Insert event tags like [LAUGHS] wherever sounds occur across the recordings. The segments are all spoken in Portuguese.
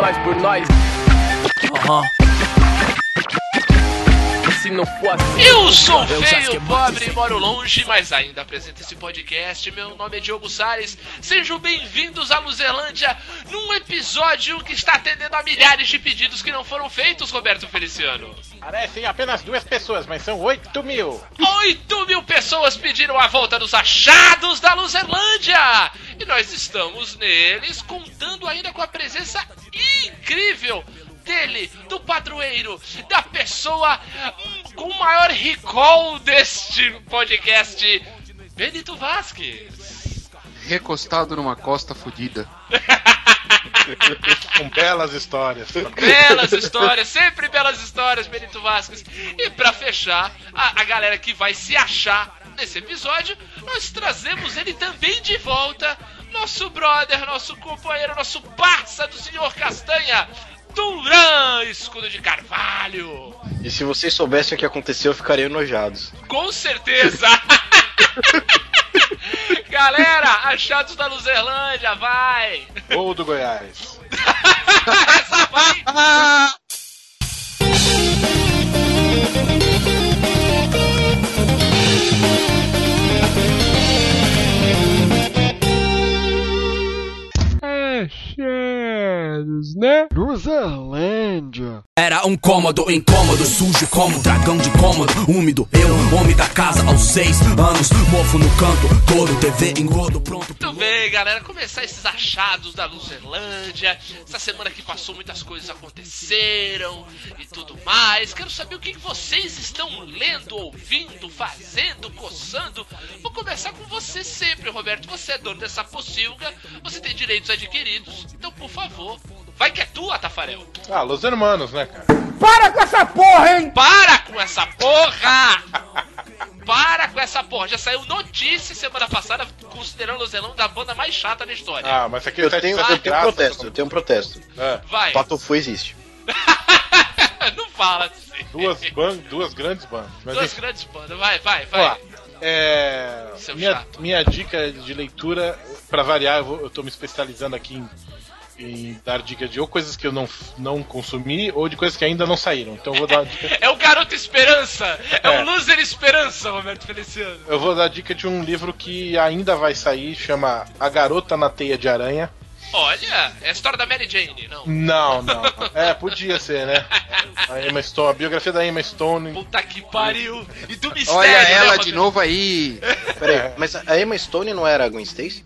nós por nós. Aham. Assim, Eu sou feio, pobre e moro longe, mas ainda apresento esse podcast. Meu nome é Diogo Salles. Sejam bem-vindos à Luzerlândia num episódio que está atendendo a milhares de pedidos que não foram feitos, Roberto Feliciano. Parecem apenas duas pessoas, mas são 8 mil. 8 mil pessoas pediram a volta dos achados da Luzerlândia! E nós estamos neles, contando ainda com a presença incrível dele, do padroeiro, da pessoa com o maior recall deste podcast, Benito Vasquez. recostado numa costa fodida. [LAUGHS] Com belas histórias. Belas histórias, sempre belas histórias, Benito Vasquez. E pra fechar, a, a galera que vai se achar nesse episódio, nós trazemos ele também de volta, nosso brother, nosso companheiro, nosso parça do senhor Castanha, Duran Escudo de Carvalho. E se vocês soubessem o que aconteceu, ficariam enojados. Com certeza! [LAUGHS] Galera, achados da Luzerlândia, vai! Ou do Goiás. [LAUGHS] Essa vai! [LAUGHS] Luzerlândia. Era um cômodo incômodo, sujo como um dragão de cômodo, úmido. Eu, homem da casa aos seis anos, mofo no canto, todo TV engodo, pronto. Muito bem, galera, começar esses achados da Luzerlândia. Essa semana que passou, muitas coisas aconteceram e tudo mais. Quero saber o que vocês estão lendo, ouvindo, fazendo, coçando. Vou começar com você sempre, Roberto. Você é dono dessa pocilga, você tem direitos adquiridos. Então, por favor, vai que é tua, Tafarel. Ah, Los Hermanos, né, cara? Para com essa porra! Para com essa porra! Já saiu notícia semana passada considerando o Zelão da banda mais chata da história. Ah, mas aqui Eu tá tenho, eu tenho um protesto, eu tenho um protesto. É, Vai! Patofu existe. [LAUGHS] Não fala assim. duas, ban duas grandes bandas. Mas Duas enfim, grandes bandas. Vai, vai, vai. É, Seu minha, minha dica de leitura, pra variar, eu, vou- eu tô me especializando aqui em, em dar dica de ou coisas que eu não, não consumi ou de coisas que ainda não saíram. Então eu vou dar dica. [LAUGHS] É o Garoto Esperança! É, É. o Loser Esperança, Roberto Feliciano. Eu vou dar dica de um livro que ainda vai sair, chama A Garota na Teia de Aranha. Olha, é a história da Mary Jane, não. Não, não. É, podia ser, né? A Emma Stone, a biografia da Emma Stone. Puta que pariu! E do mistério, Olha né, ela Roberto? de novo aí. Peraí, É. mas a Emma Stone não era a Gwen Stacy?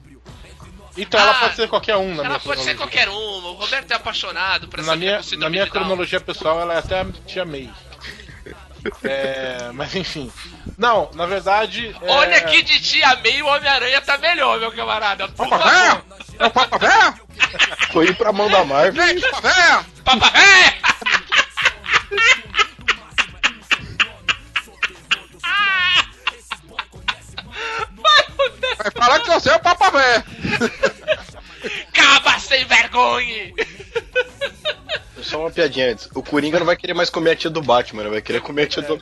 Então ela Ah, pode ser qualquer um na Ela minha pode ser qualquer uma. O Roberto é apaixonado por essa Na minha, na minha cronologia pessoal, ela é até a tia May. É, mas enfim. Não, na verdade. é- Olha que de tia May o Homem-Aranha tá melhor, meu camarada. Por Papa favor. É o Papa véia! Foi ir pra mão da Marvel. Vem, Papa véia! Papa véia! [LAUGHS] Vai falar que você é o Papa véia! Caba sem vergonha! Só uma piadinha antes. O Coringa não vai querer mais comer a tia do Batman, ele vai querer comer a tia do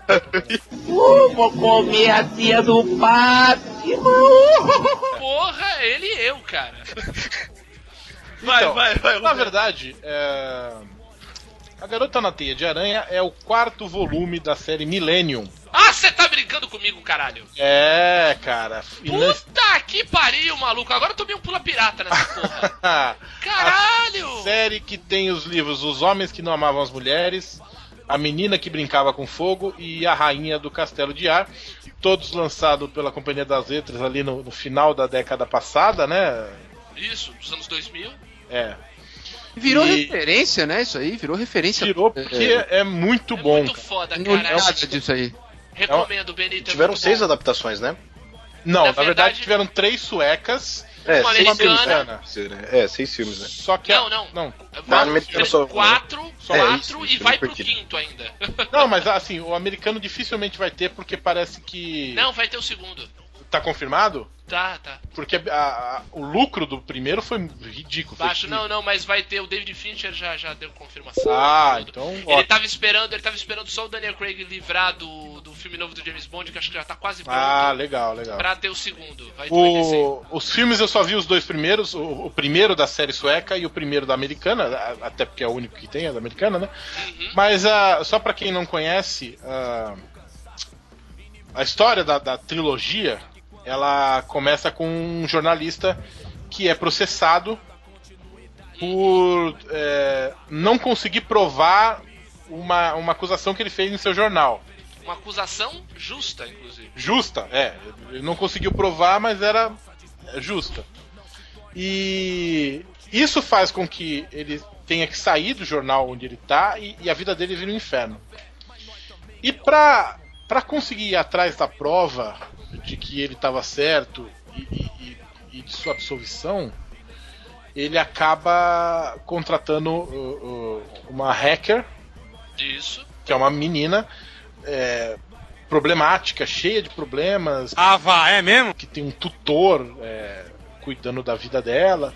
Porra, ele e eu, cara. Vai, Então, vai, vai. Na verdade, é... A Garota na Teia de Aranha é o quarto volume da série Millennium. Ah, você tá brincando comigo, caralho? É, cara. Puta que pariu, maluco. Agora eu tomei um pula pirata nessa porra. [LAUGHS] a Caralho! série que tem os livros Os Homens que Não Amavam as Mulheres, A Menina que Brincava com Fogo e A Rainha do Castelo de Ar. Todos lançados pela Companhia das Letras ali no, no final da década passada, né? Isso, dos anos 2000. É. Virou E- referência, né? Isso aí, virou referência. Tirou porque é, muito É bom. muito foda, Não cara. nada disso aí. Recomendo, Benito. é Tiveram muito seis bom. adaptações, né? Não, Na na, verdade, verdade- tiveram três suecas, É, Uma seis americana. filmes. né? É, seis filmes, né? só que. Não, não. Não, americano só- quatro, Só quatro isso, e isso, vai pro quinto ainda. não, mas assim, o americano dificilmente vai ter porque parece que. Não, vai ter o segundo. Tá confirmado? Tá, tá. Porque a- a- o lucro do primeiro foi ridículo. foi Baixo, tri- não, não, mas vai ter o David Fincher já, já deu confirmação. Ah, então, Ele ótimo. tava esperando, ele tava esperando só o Daniel Craig livrar do, do filme novo do James Bond, que acho que já tá quase pronto. Ah, legal, legal. Pra ter o segundo. Vai. O- os filmes eu só vi os dois primeiros, o, o primeiro da série sueca e o primeiro da americana, até porque é o único que tem, é da americana, né? Uhum. Mas ah, só pra quem não conhece, ah, a história da, da trilogia, ela começa com um jornalista que é processado por é, não conseguir provar uma, uma acusação que ele fez em seu jornal. Uma acusação justa, inclusive. Justa, é. Ele não conseguiu provar, mas era justa. E isso faz com que ele tenha que sair do jornal onde ele tá e, e a vida dele vira um inferno. E pra conseguir ir atrás da prova de que ele estava certo e, e- e- de sua absolvição, ele acaba contratando uh, uh, uma hacker Isso. que é uma menina é, problemática, cheia de problemas, Ah, vá, é mesmo? que tem um tutor é, cuidando da vida dela,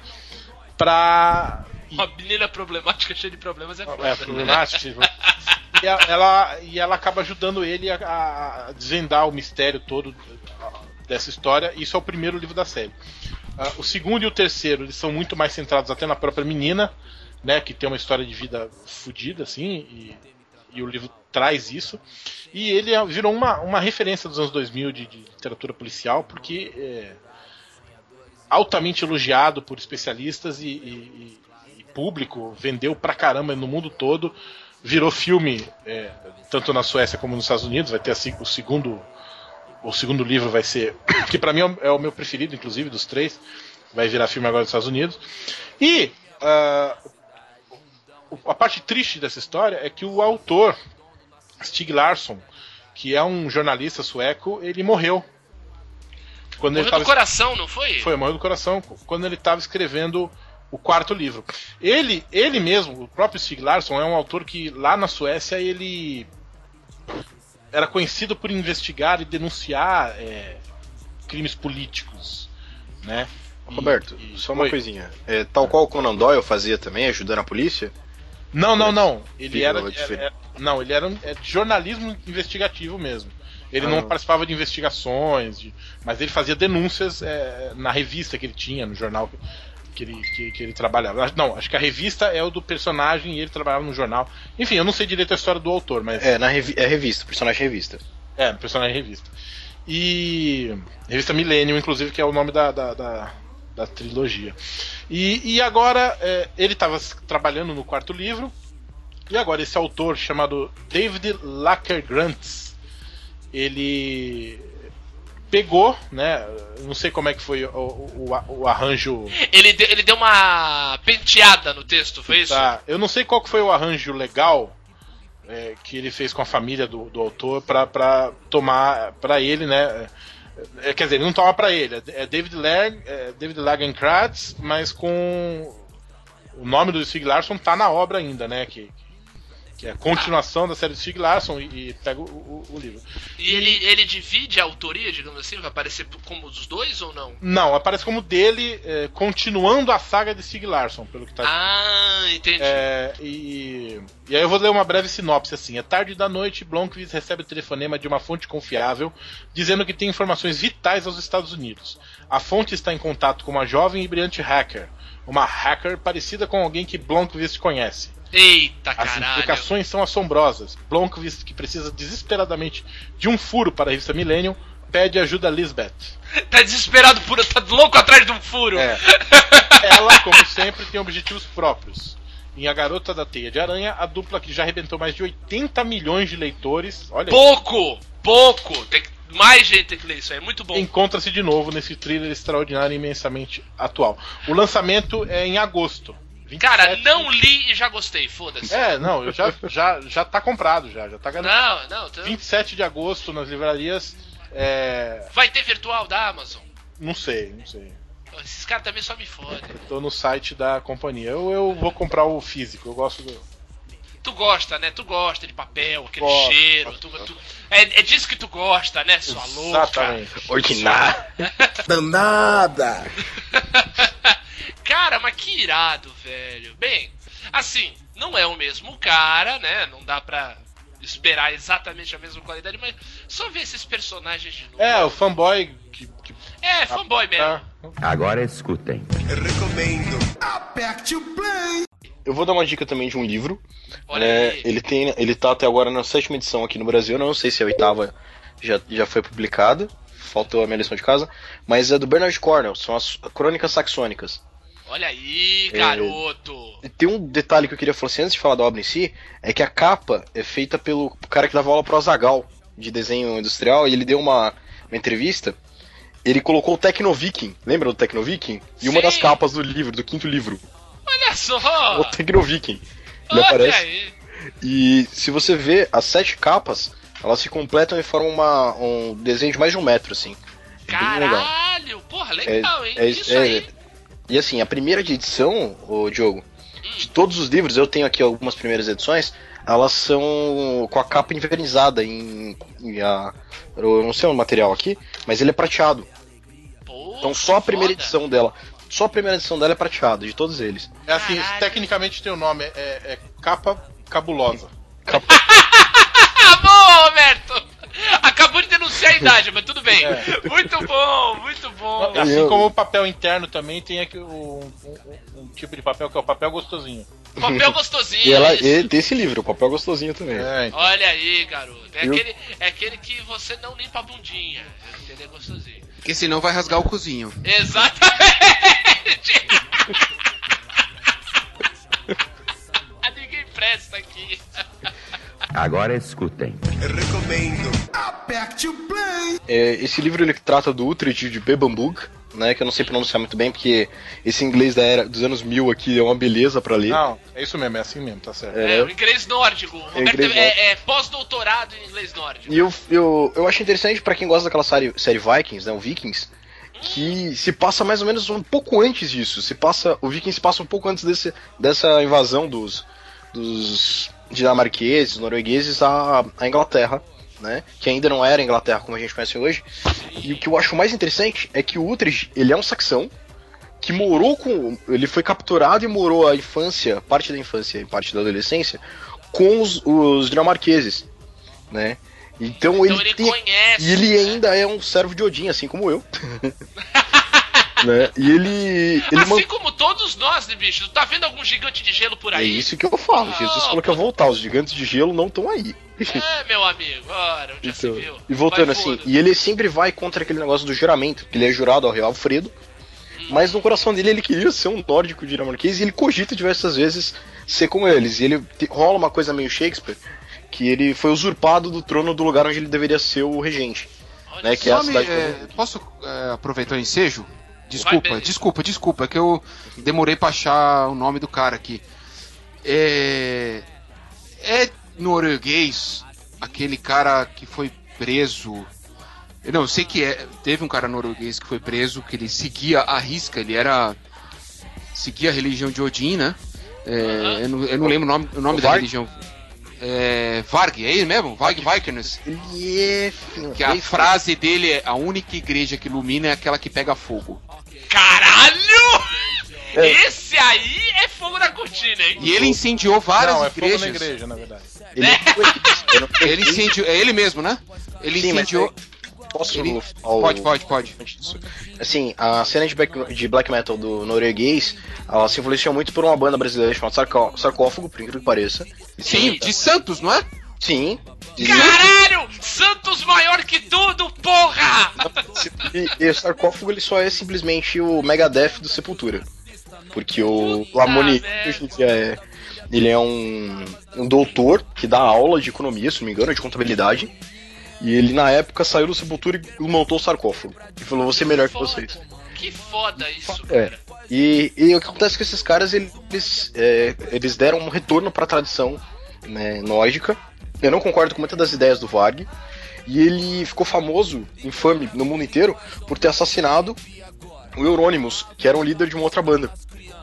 pra. Uma menina problemática cheia de problemas é foda. É, problemática. [LAUGHS] e ela, e ela acaba ajudando ele a, a desvendar o mistério todo dessa história. Isso é o primeiro livro da série. Ah, o segundo e o terceiro eles são muito mais centrados até na própria menina, né, que tem uma história de vida fodida, assim, e, e o livro traz isso. E ele é- virou uma, uma referência dos anos 2000 de, de literatura policial, porque é altamente elogiado por especialistas e, e- e público, vendeu pra caramba no mundo todo, virou filme é, tanto na Suécia como nos Estados Unidos, vai ter assim, o segundo o segundo livro vai ser [COUGHS] que pra mim é o- é o meu preferido, inclusive dos três, vai virar filme agora nos Estados Unidos. E o- a parte triste dessa história é que o autor Stig Larsson, que é um jornalista sueco, ele morreu. Quando ele Morreu do tava coração, não foi? foi, morreu do coração quando ele estava escrevendo o quarto livro. Ele, ele mesmo, o próprio Stig Larsson, é um autor que lá na Suécia ele era conhecido por investigar e denunciar é, crimes políticos, né? E- Roberto, e- só uma Oi. coisinha. É, tal qual o Conan Doyle fazia também, ajudando a polícia? Não, não, não. Ele era, diferente. era- não, ele era é de jornalismo investigativo mesmo. Ele Ah. não participava de investigações, de- mas ele fazia denúncias é, na revista que ele tinha, no jornal que- ele, que, que ele trabalhava. Não, acho que a revista é o do personagem e ele trabalhava no jornal. Enfim, eu não sei direito a história do autor, mas É, na revi é revista, personagem revista. é, personagem revista. E. Revista Millennium, inclusive, que é o nome da, da, da, da trilogia. E, e agora, é, ele estava trabalhando no quarto livro. E agora, esse autor chamado David Lakergrantz, ele pegou, né? Não sei como é que foi o, o, o- arranjo. Ele, de- ele deu uma penteada no texto, foi isso? Tá, eu não sei qual que foi o arranjo legal é, que ele fez com a família do, do autor pra tomar pra ele, né? É, quer dizer, ele não toma pra ele, é David Lag, é David Lagerkrantz, mas com o nome do Stig Larsson tá na obra ainda, né? Que, que é a continuação da série do Stig Larsson e, e pega o, o- o livro. E ele, ele divide a autoria, digamos assim? Vai aparecer como dos dois ou não? Não, aparece como dele é, continuando a saga de Stig Larsson, pelo que tá Ah, entendi. É, e, e aí eu vou ler uma breve sinopse assim. É tarde da noite, Blomqvist recebe o telefonema de uma fonte confiável dizendo que tem informações vitais aos Estados Unidos. A fonte está em contato com uma jovem e brilhante hacker. Uma hacker parecida com alguém que Blomqvist conhece. Eita, As caralho. implicações são assombrosas. Blomqvist, que precisa desesperadamente de um furo para a revista Millennium, pede ajuda a Lisbeth. [LAUGHS] Tá desesperado por. Tá louco atrás de um furo. É. [LAUGHS] Ela, como sempre, tem objetivos próprios. Em A Garota da Teia de Aranha, a dupla que já arrebentou mais de 80 milhões de leitores, olha aí, Pouco! Pouco! Tem que- mais gente tem que ler isso aí, é muito bom. encontra-se de novo nesse thriller extraordinário e imensamente atual. O lançamento é em agosto. 27 Cara, não li e já gostei, foda-se. É, não, eu já, já, já tá comprado, já, já tá garantido. Não, não, então- 27 de agosto nas livrarias. É, vai ter virtual da Amazon. não sei, não sei. Esses caras também só me fodem. Eu tô no site da companhia. Eu, eu vou comprar o físico, eu gosto do. Tu gosta, né? Tu gosta de papel, aquele Gosto, cheiro. gosto, tu- tu- é, é disso que tu gosta, né, sua louca? Exatamente. Ordinário. [LAUGHS] Danada! Cara, mas que irado, velho. Bem, assim, não é o mesmo cara, né? Não dá pra esperar exatamente a mesma qualidade, mas só ver esses personagens de novo. É, o fanboy que. que É, fanboy mesmo. tá- Agora escutem. Aperte o play! Eu vou dar uma dica também de um livro. Aí. Ele tem, ele tá até agora na sétima edição aqui no Brasil. Não sei se a oitava já, já foi publicada. Faltou a minha lição de casa. Mas é do Bernard Cornell. São as Crônicas Saxônicas. Olha aí, É. garoto. E tem um detalhe que eu queria falar assim, antes de falar da obra em si, é que a capa é feita pelo cara que dava aula pro Azagal de desenho industrial, e ele deu uma, uma entrevista. Ele colocou o Tecnoviking, lembra do Tecnoviking? E uma das capas do livro, do quinto livro, Olha só. o Tecnoviking. Ele Olha aparece. aí. E se você vê as sete capas, elas se completam e formam uma, um desenho de mais de um metro, assim. É. Caralho, porra, legal, hein? É- Isso é- aí. E assim, a primeira edição, o Diogo, de todos os livros, eu tenho aqui algumas primeiras edições, elas são com a capa invernizada em, em a, eu não sei o material aqui, mas ele é prateado. Pô, Então só a primeira foda. edição dela, só a primeira edição dela é prateada, de todos eles. É assim, Caralho. tecnicamente tem o nome, é, é capa cabulosa. Ah, [LAUGHS] boa, Roberto! Acabou de denunciar a idade, mas tudo bem. É. Muito bom, muito bom. Assim como o papel interno também tem aqui um, um- um tipo de papel que é o papel gostosinho. Papel [LAUGHS] gostosinho. E ela isso. e tem esse livro, o papel gostosinho também. É, então. Olha aí, garoto. É Eu- aquele, é aquele que você não limpa a bundinha. Ele é gostosinho. Porque senão vai rasgar o cozinho. Exatamente! [LAUGHS] Ninguém presta aqui. [LAUGHS] Agora escutem. Aperte o play! É, esse livro ele trata do Utrecht de Bebambug, né, que eu não sei pronunciar muito bem, porque esse inglês da era dos anos 1000 aqui é uma beleza pra ler. Não, é isso mesmo, é assim mesmo, tá certo. É, É. o inglês nórdico. Inglês é, nórdico. é pós-doutorado em inglês nórdico. E eu, eu, eu acho interessante pra quem gosta daquela série, série Vikings, né, o Vikings, que se passa mais ou menos um pouco antes disso. Se passa, o Vikings passa um pouco antes desse, dessa invasão dos, dos dinamarqueses, noruegueses à, à Inglaterra, né? Que ainda não era a Inglaterra como a gente conhece hoje. E o que eu acho mais interessante é que o Utrecht, ele é um saxão que morou com, ele foi capturado e morou a infância, parte da infância e parte da adolescência com os, os dinamarqueses, né? Então, Então ele, ele tem, conhece, e ele né? ainda é um servo de Odin, assim como eu. [LAUGHS] né? E ele ele assim man- como todos nós, né, bicho? Tá vendo algum gigante de gelo por É aí? isso que eu falo. Jesus Ah, falou que ia voltar. Os gigantes de gelo não estão aí. É, meu amigo. Ora, onde já se Então, viu? e voltando Vai assim, e ele sempre vai contra aquele negócio do juramento, que ele é jurado ao rei Alfredo, mas no coração dele ele queria ser um nórdico dinamarquês e ele cogita diversas vezes ser como eles. E ele rola uma coisa meio Shakespeare, que ele foi usurpado do trono do lugar onde ele deveria ser o regente. Né, que é a Nome, cidade é, posso é, aproveitar o ensejo? Desculpa, bem. desculpa, desculpa, é que eu demorei pra achar o nome do cara aqui. É. É norueguês, aquele cara que foi preso. Eu Não, eu sei que é. Teve um cara norueguês que foi preso, que ele seguia a risca, ele era. seguia a religião de Odin, né? É, Aham. eu, não, eu não lembro o nome, o nome O da religião. É, Varg, é ele mesmo? Varg Vikernes. É. Que a frase dele é: a única igreja que ilumina é aquela que pega fogo. Caralho! É. Esse aí é fogo na cortina, hein? E ele incendiou várias Não, é fogo igrejas. na igreja, na verdade. Ele, [LAUGHS] Ele incendiou. É ele mesmo, né? Ele Sim, mas incendiou. Posso Ele- ao- Pode, pode, pode. Assim, a cena de black, de black metal do norueguês, ela se influenciou muito por uma banda brasileira chamada Sarcó- Sarcófago, por incrível que pareça. Sim, de Santos, não é? Sim. E, Caralho! Santos maior que tudo, porra! e, e o Sarcófago ele só é simplesmente o Megadeth do Sepultura. Porque o Lamoni merda. hoje em dia é. Ele é um, um doutor que dá aula de economia, se não me engano, de contabilidade. E ele na época saiu do Sepultura e montou o sarcófago. E falou, vou ser melhor que vocês. Que foda isso, É. cara. E, e o que acontece com esses caras, eles, é, eles deram um retorno para a tradição né, nórdica. Eu não concordo com muitas das ideias do Varg. E ele ficou famoso, infame no mundo inteiro, por ter assassinado o Euronymous, que era um líder de uma outra banda.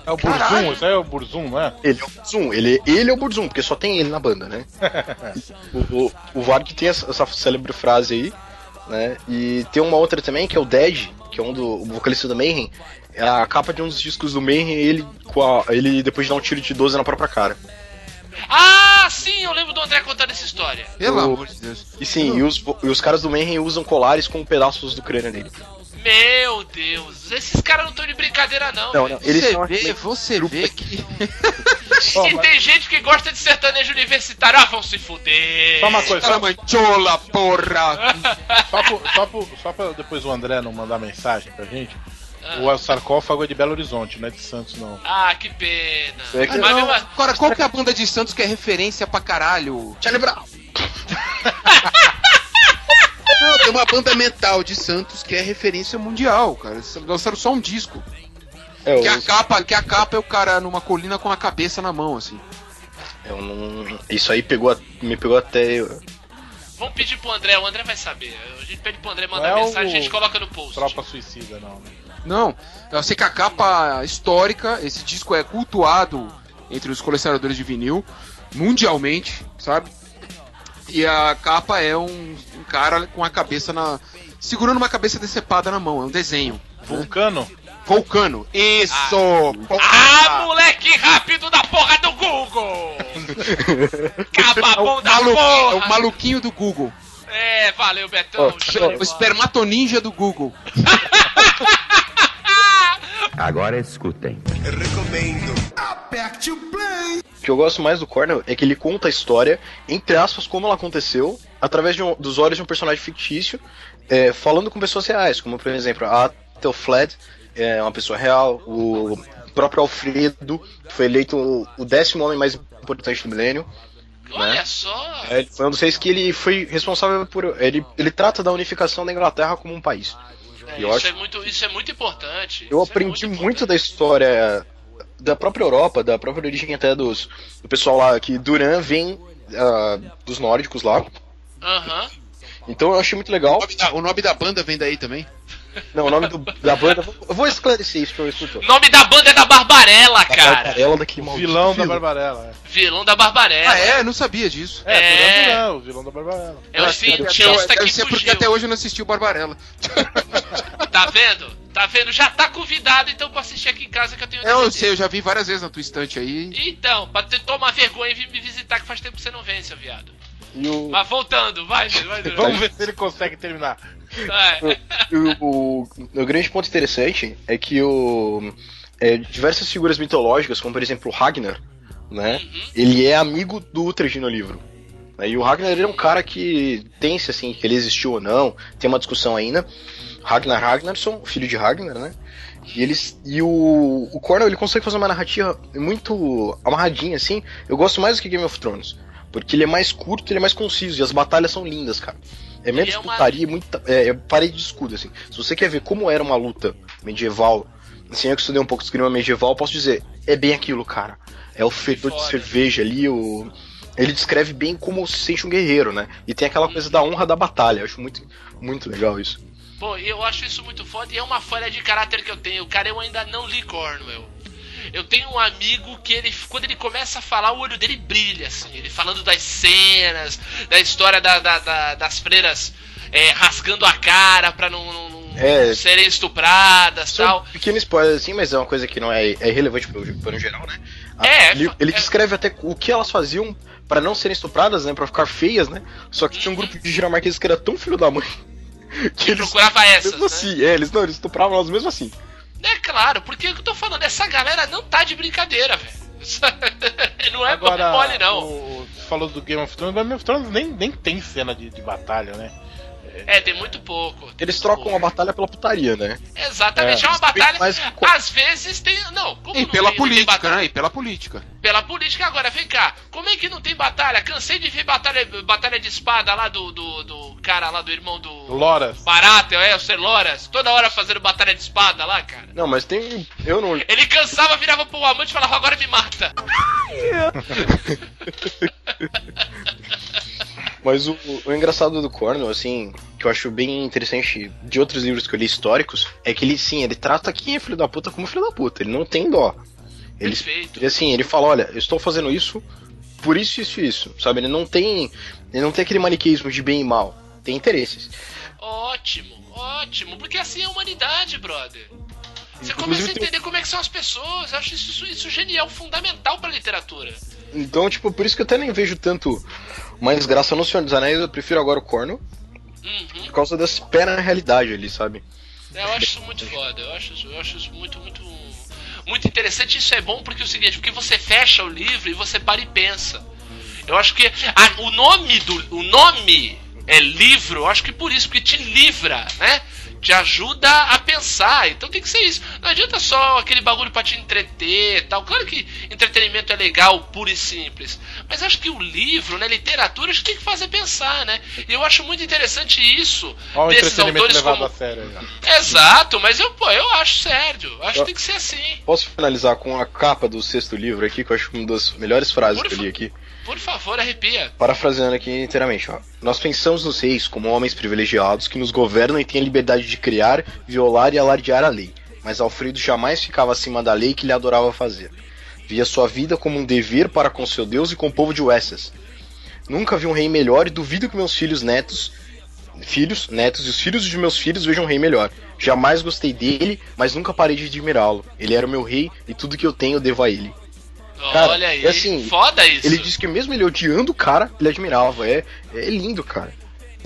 É o Burzum, isso aí é o Burzum, não é? Ele é o Burzum, ele, ele é o Burzum, porque só tem ele na banda, né? [LAUGHS] o, o, o Varg tem essa, essa célebre frase aí, né? E tem uma outra também, que é o Dead, que é um do o vocalista do Mayhem. É a capa de um dos discos do Mayhem, ele, com a- ele depois de dar um tiro de 12 na própria cara. Ah, sim, eu lembro do André contando essa história. Pelo O- amor de Deus. E sim, e os, e os caras do Mayhem usam colares com pedaços do crânio dele. Meu Deus, esses caras não estão de brincadeira, não. Não, velho. não, eles Você são vê, você vê que. Ó, [LAUGHS] E mas- tem gente que gosta de sertanejo universitário. Ah, vão se fuder. Só uma coisa, só, Caramanchola, porra! [LAUGHS] só, pro- só, pro- só pra depois o André não mandar mensagem pra gente. Ah. O sarcófago é de Belo Horizonte, não é de Santos, não. Ah, que pena. É que Mas Não, agora, qual que é a banda de Santos que é referência pra caralho? Charlie Brown! [LAUGHS] Não, tem uma banda metal de Santos que é referência mundial, cara. Eles lançaram só um disco. É, Que a os- capa, que a capa é o cara numa colina com a cabeça na mão, assim. eu não- isso aí pegou, a- me pegou até. Vamos pedir pro André, o André vai saber. A gente pede pro André mandar é o mensagem, a gente coloca no post. Tropa Suicida, não. né? Não, eu sei que a capa histórica, esse disco é cultuado entre os colecionadores de vinil, mundialmente, sabe? E a capa é um cara com a cabeça na. segurando uma cabeça decepada na mão, é um desenho. Vulcano? Vulcano. Isso! Ah, moleque rápido da porra do Google! [LAUGHS] Cababom da Malu- é o porra! maluquinho do Google. É, valeu, Betão. De O espermatoninja do Google. [LAUGHS] Agora escutem. Recomendo. Aperte o play. O que eu gosto mais do Cornell é que ele conta a história, entre aspas, como ela aconteceu, através um- dos olhos de um personagem fictício, é, falando com pessoas reais, como por exemplo a Atel Fled, é uma pessoa real, o próprio Alfredo, que foi eleito o- décimo homem mais importante do milênio. Olha né? só. É, foi um dos reis que ele foi responsável por. Ele, ele trata da unificação da Inglaterra como um país. É, isso, acho- é muito, isso é muito importante. Eu é aprendi muito muito da história da própria Europa, da própria origem até dos, do pessoal lá, que Duran vem ah, dos nórdicos lá. Aham. Então eu achei muito legal. O nome da, o nome da banda vem daí também. Não, o nome do- da banda. Eu vou esclarecer isso pra eu escutar. O nome da banda é da Barbarella, cara. Ela daquele maldito Vilão da vilão. Barbarella. Vilão da Barbarella. Ah, é? Não sabia disso. É, é, É. Duran Duran, o vilão da Barbarella. É o Deve- cientista deve que ser porque até hoje eu não assisti o Barbarella. Tá vendo? Tá vendo? Já tá convidado então pra assistir aqui em casa que eu tenho É, eu sei, eu já vi várias vezes na tua estante aí. Então, pra te tomar vergonha e vir me visitar que faz tempo que você não vem, seu viado. E o, Mas voltando, vai, vai. [LAUGHS] vai. Vamos ver se ele consegue terminar. O, o, o grande ponto interessante é que o, é, diversas figuras mitológicas, como por exemplo o Ragnar, né? Uhum. Ele é amigo do Uhtred no livro. Né, E o Ragnar ele é um cara que tem-se assim, que ele existiu ou não, tem uma discussão ainda. Ragnar Ragnarsson, filho de Ragnar, né? E eles e o o Cornell ele consegue fazer uma narrativa muito amarradinha assim. Eu gosto mais do que Game of Thrones, porque ele é mais curto, ele é mais conciso e as batalhas são lindas, cara. É menos é uma- putaria, e muita é, é parede de escudo assim. Se você quer ver como era uma luta medieval, assim, eu que estudei um pouco de esgrima medieval, posso dizer, é bem aquilo, cara. É o fedor de cerveja ali, o ele descreve bem como se sente um guerreiro, né? E tem aquela coisa da honra da batalha. Eu acho muito, muito legal isso. Pô, eu acho isso muito foda e é uma falha de caráter que eu tenho. Cara, eu ainda não li Cornwell. Eu tenho um amigo que ele, quando ele começa a falar, o olho dele brilha, assim. Ele falando das cenas, da história da- da- da- das freiras é, rasgando a cara pra não, não- não É. serem estupradas Só tal. um pequeno spoiler assim, mas é uma coisa que não é, é irrelevante pro, pro geral, né? A- É, ele, fa- ele é. descreve até o que elas faziam pra não serem estupradas, né? Pra ficar feias, né? Só que tinha um grupo de dinamarqueses que era tão filho da mãe [LAUGHS] que eles. Procurava essas, mesmo né? assim, é, eles não, eles estupravam elas mesmo assim. É claro, porque eu tô falando, essa galera não tá de brincadeira, velho. [LAUGHS] não é Agora, mole, não. o- falou do Game of Thrones, Game of Thrones nem, nem tem cena de, de batalha, né? É, tem muito pouco. tem Eles muito trocam pouco. a batalha pela putaria, né? Exatamente, é, É, uma batalha. mas- Às vezes tem. Não, como E não pela tem, tem política, batalha? né? E pela política. Pela política agora, vem cá. Como é que não tem batalha? Cansei de ver batalha, batalha de espada lá do, do, do cara lá, do irmão do. Loras. Barato, é, o Ser Loras. Toda hora fazendo batalha de espada lá, cara. Não, mas tem. Eu não. Ele cansava, virava pro amante e falava, agora me mata. [LAUGHS] [LAUGHS] Mas o, o engraçado do Cornwell, assim, que eu acho bem interessante de outros livros que eu li históricos, é que ele, sim, ele trata quem é filho da puta como filho da puta. Ele não tem dó. Ele, Perfeito. assim, ele fala, olha, eu estou fazendo isso por isso, isso e isso, sabe? Ele não tem, ele não tem aquele maniqueísmo de bem e mal. Tem interesses. Ótimo, ótimo. Porque assim é a humanidade, brother. Você Inclusive, começa a tem- entender como é que são as pessoas. Eu acho isso, isso genial, fundamental pra literatura. Então, tipo, por isso que eu até nem vejo tanto mais graça no Senhor dos Anéis, eu prefiro agora o Cornwell, Uhum. por causa desse pé na realidade ali, sabe? É, Eu acho isso muito foda. Eu acho isso, eu acho isso muito, muito, muito interessante. Isso é bom porque é o seguinte, porque você fecha o livro e você para e pensa. Eu acho que a- o nome do, o nome é livro. Eu acho que por isso, porque te livra, né? Te ajuda a pensar. Então tem que ser isso. Não adianta só aquele bagulho pra te entreter, e tal. Claro que entretenimento é legal, puro e simples. Mas acho que o livro, né, literatura, acho que tem que fazer pensar, né? E eu acho muito interessante isso Olha desses autores levado como a sério. Exato, mas eu, pô, eu acho sério. Eu Acho que tem que ser assim. Posso finalizar com a capa do sexto livro aqui, que eu acho uma das melhores frases Por que eu li aqui. Por favor, arrepia. Parafraseando aqui inteiramente, ó. Nós pensamos nos reis como homens privilegiados que nos governam e têm a liberdade de criar, violar e alardear a lei. Mas Alfredo jamais ficava acima da lei que ele adorava fazer. Via sua vida como um dever para com seu Deus e com o povo de Wessex. Nunca vi um rei melhor e duvido que meus filhos netos, filhos, netos e os filhos de meus filhos vejam um rei melhor. Jamais gostei dele, mas nunca parei de admirá-lo. Ele era o meu rei e tudo que eu tenho devo a ele. Cara, Olha aí, é assim, foda isso. Ele disse que mesmo ele odiando o cara, ele admirava. É, é lindo, cara.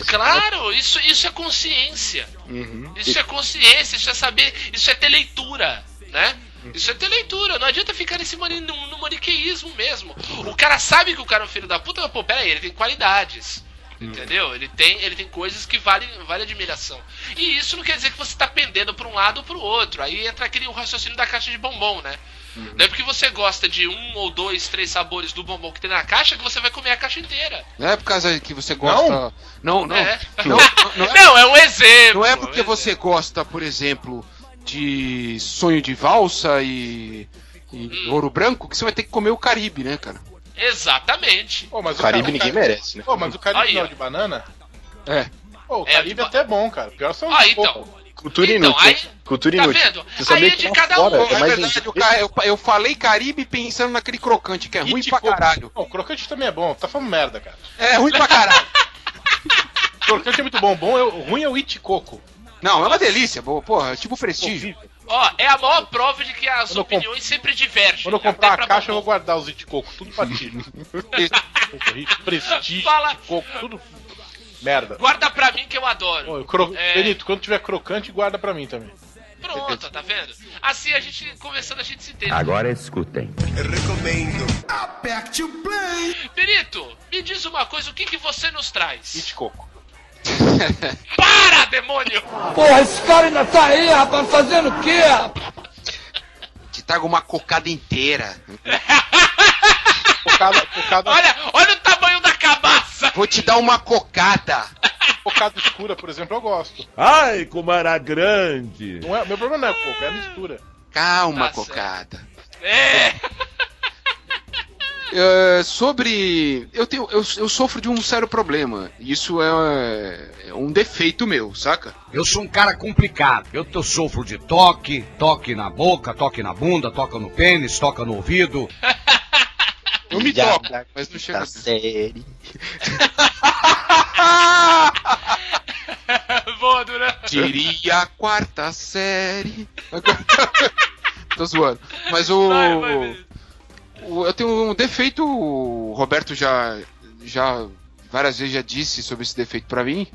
Claro, isso, isso é consciência. Uhum. Isso é consciência, isso é saber, isso é ter leitura, né? Isso é ter leitura, não adianta ficar nesse mani, no, no maniqueísmo mesmo. O cara sabe que o cara é um filho da puta, mas pô, pera aí, ele tem qualidades. Entendeu? Ele tem, ele tem coisas que valem, valem admiração. E isso não quer dizer que você tá pendendo pra um lado ou pro outro. Aí entra aquele raciocínio da caixa de bombom, né? Não é porque você gosta de um ou dois, três sabores do bombom que tem na caixa que você vai comer a caixa inteira. Não é por causa que você gosta. Não, não. É. [LAUGHS] Não, não, é, Não, é um exemplo. não é porque um você gosta, por exemplo, de sonho de valsa e, e ouro branco que você vai ter que comer o Caribe, né, cara? Exatamente. Pô, mas O Caribe cara- ninguém merece, né? Pô, mas o Caribe Aí, não é o de banana? É. Pô, o É, Caribe é ba- até bom, cara. Pior são Ah, os então. Cultura Então, inútil. aí- Cultura tá inútil. vendo? Você sabia Aí é que de cada fora um. é É mais verdade, o eu, eu falei Caribe pensando naquele crocante, que é ruim It pra caralho. Não, o crocante também é bom. Tá falando merda, cara. É ruim pra caralho. O [LAUGHS] crocante é muito bom. Bom é, o ruim é o It Coco. Não, é uma delícia, boa, porra, é tipo prestígio. Ó, é a maior prova de que as Quando eu opiniões sempre divergem. Quando eu comprar pra a caixa, eu vou guardar os Coco. Tudo pra ti. [LAUGHS] Prestígio, Fala. Coco, tudo merda. Guarda pra mim que eu adoro. Ô, cro... É. Benito, quando tiver crocante, guarda pra mim também. Pronto, tá vendo? Assim a gente, conversando, a gente se entende. Agora escutem. Recomendo. Aperte o play. Perito, me diz uma coisa, o que, que você nos traz? It Coco. Para, demônio! Porra, esse cara ainda tá aí, rapaz, fazendo o quê? Te trago uma cocada inteira. Cocada, cocada, Olha, olha o tamanho da cabaça! Vou te dar uma cocada. cocada escura, por exemplo, eu gosto. Ai, como era grande! Não é, meu problema não é coco, é a mistura. Calma, Tá certo. cocada. É! É, sobre. Eu, tenho, eu, eu sofro de um sério problema. Isso é, é um defeito meu, saca? Eu sou um cara complicado. Eu, eu sofro de toque, toque na boca, toque na bunda, toca no pênis, toca no ouvido. [LAUGHS] Eu me toco, da mas não chega assim. série. [LAUGHS] Boa, Duran. Diria a quarta série. [LAUGHS] Tô zoando. Mas o, Vai, vai, Eu tenho um defeito, o Roberto já, já várias vezes já disse sobre esse defeito pra mim.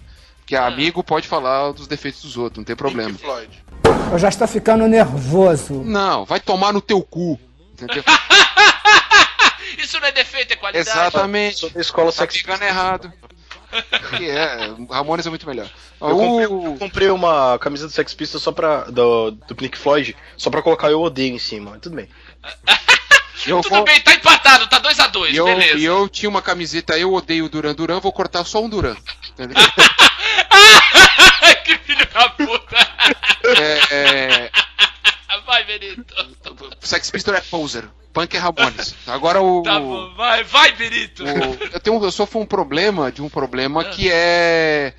Que Hum. amigo pode falar dos defeitos dos outros, não tem problema. Pink Floyd. Eu já estou ficando nervoso. Não, vai tomar no teu cu. Entendeu? [LAUGHS] Isso não é defeito, é qualidade. Exatamente. Sou da escola Tá ficando errado. Que é, Ramones é muito melhor. Eu comprei, O- eu comprei uma camisa do Sex Pistols só pra. do, do Pink Floyd, só pra colocar eu odeio em cima. Tudo bem. [LAUGHS] eu Tudo vou- bem, tá empatado, tá 2 a 2 E eu, beleza. e eu tinha uma camiseta, eu odeio o Duran Duran, vou cortar só um Duran. [LAUGHS] Que filho da puta! É, é, [LAUGHS] Vai, Benito. Sex Pistol é poser. Punk é Ramones. Agora o. Tá bom, vai, vai, Benito. o- eu, tenho, eu sofro um problema de um problema que é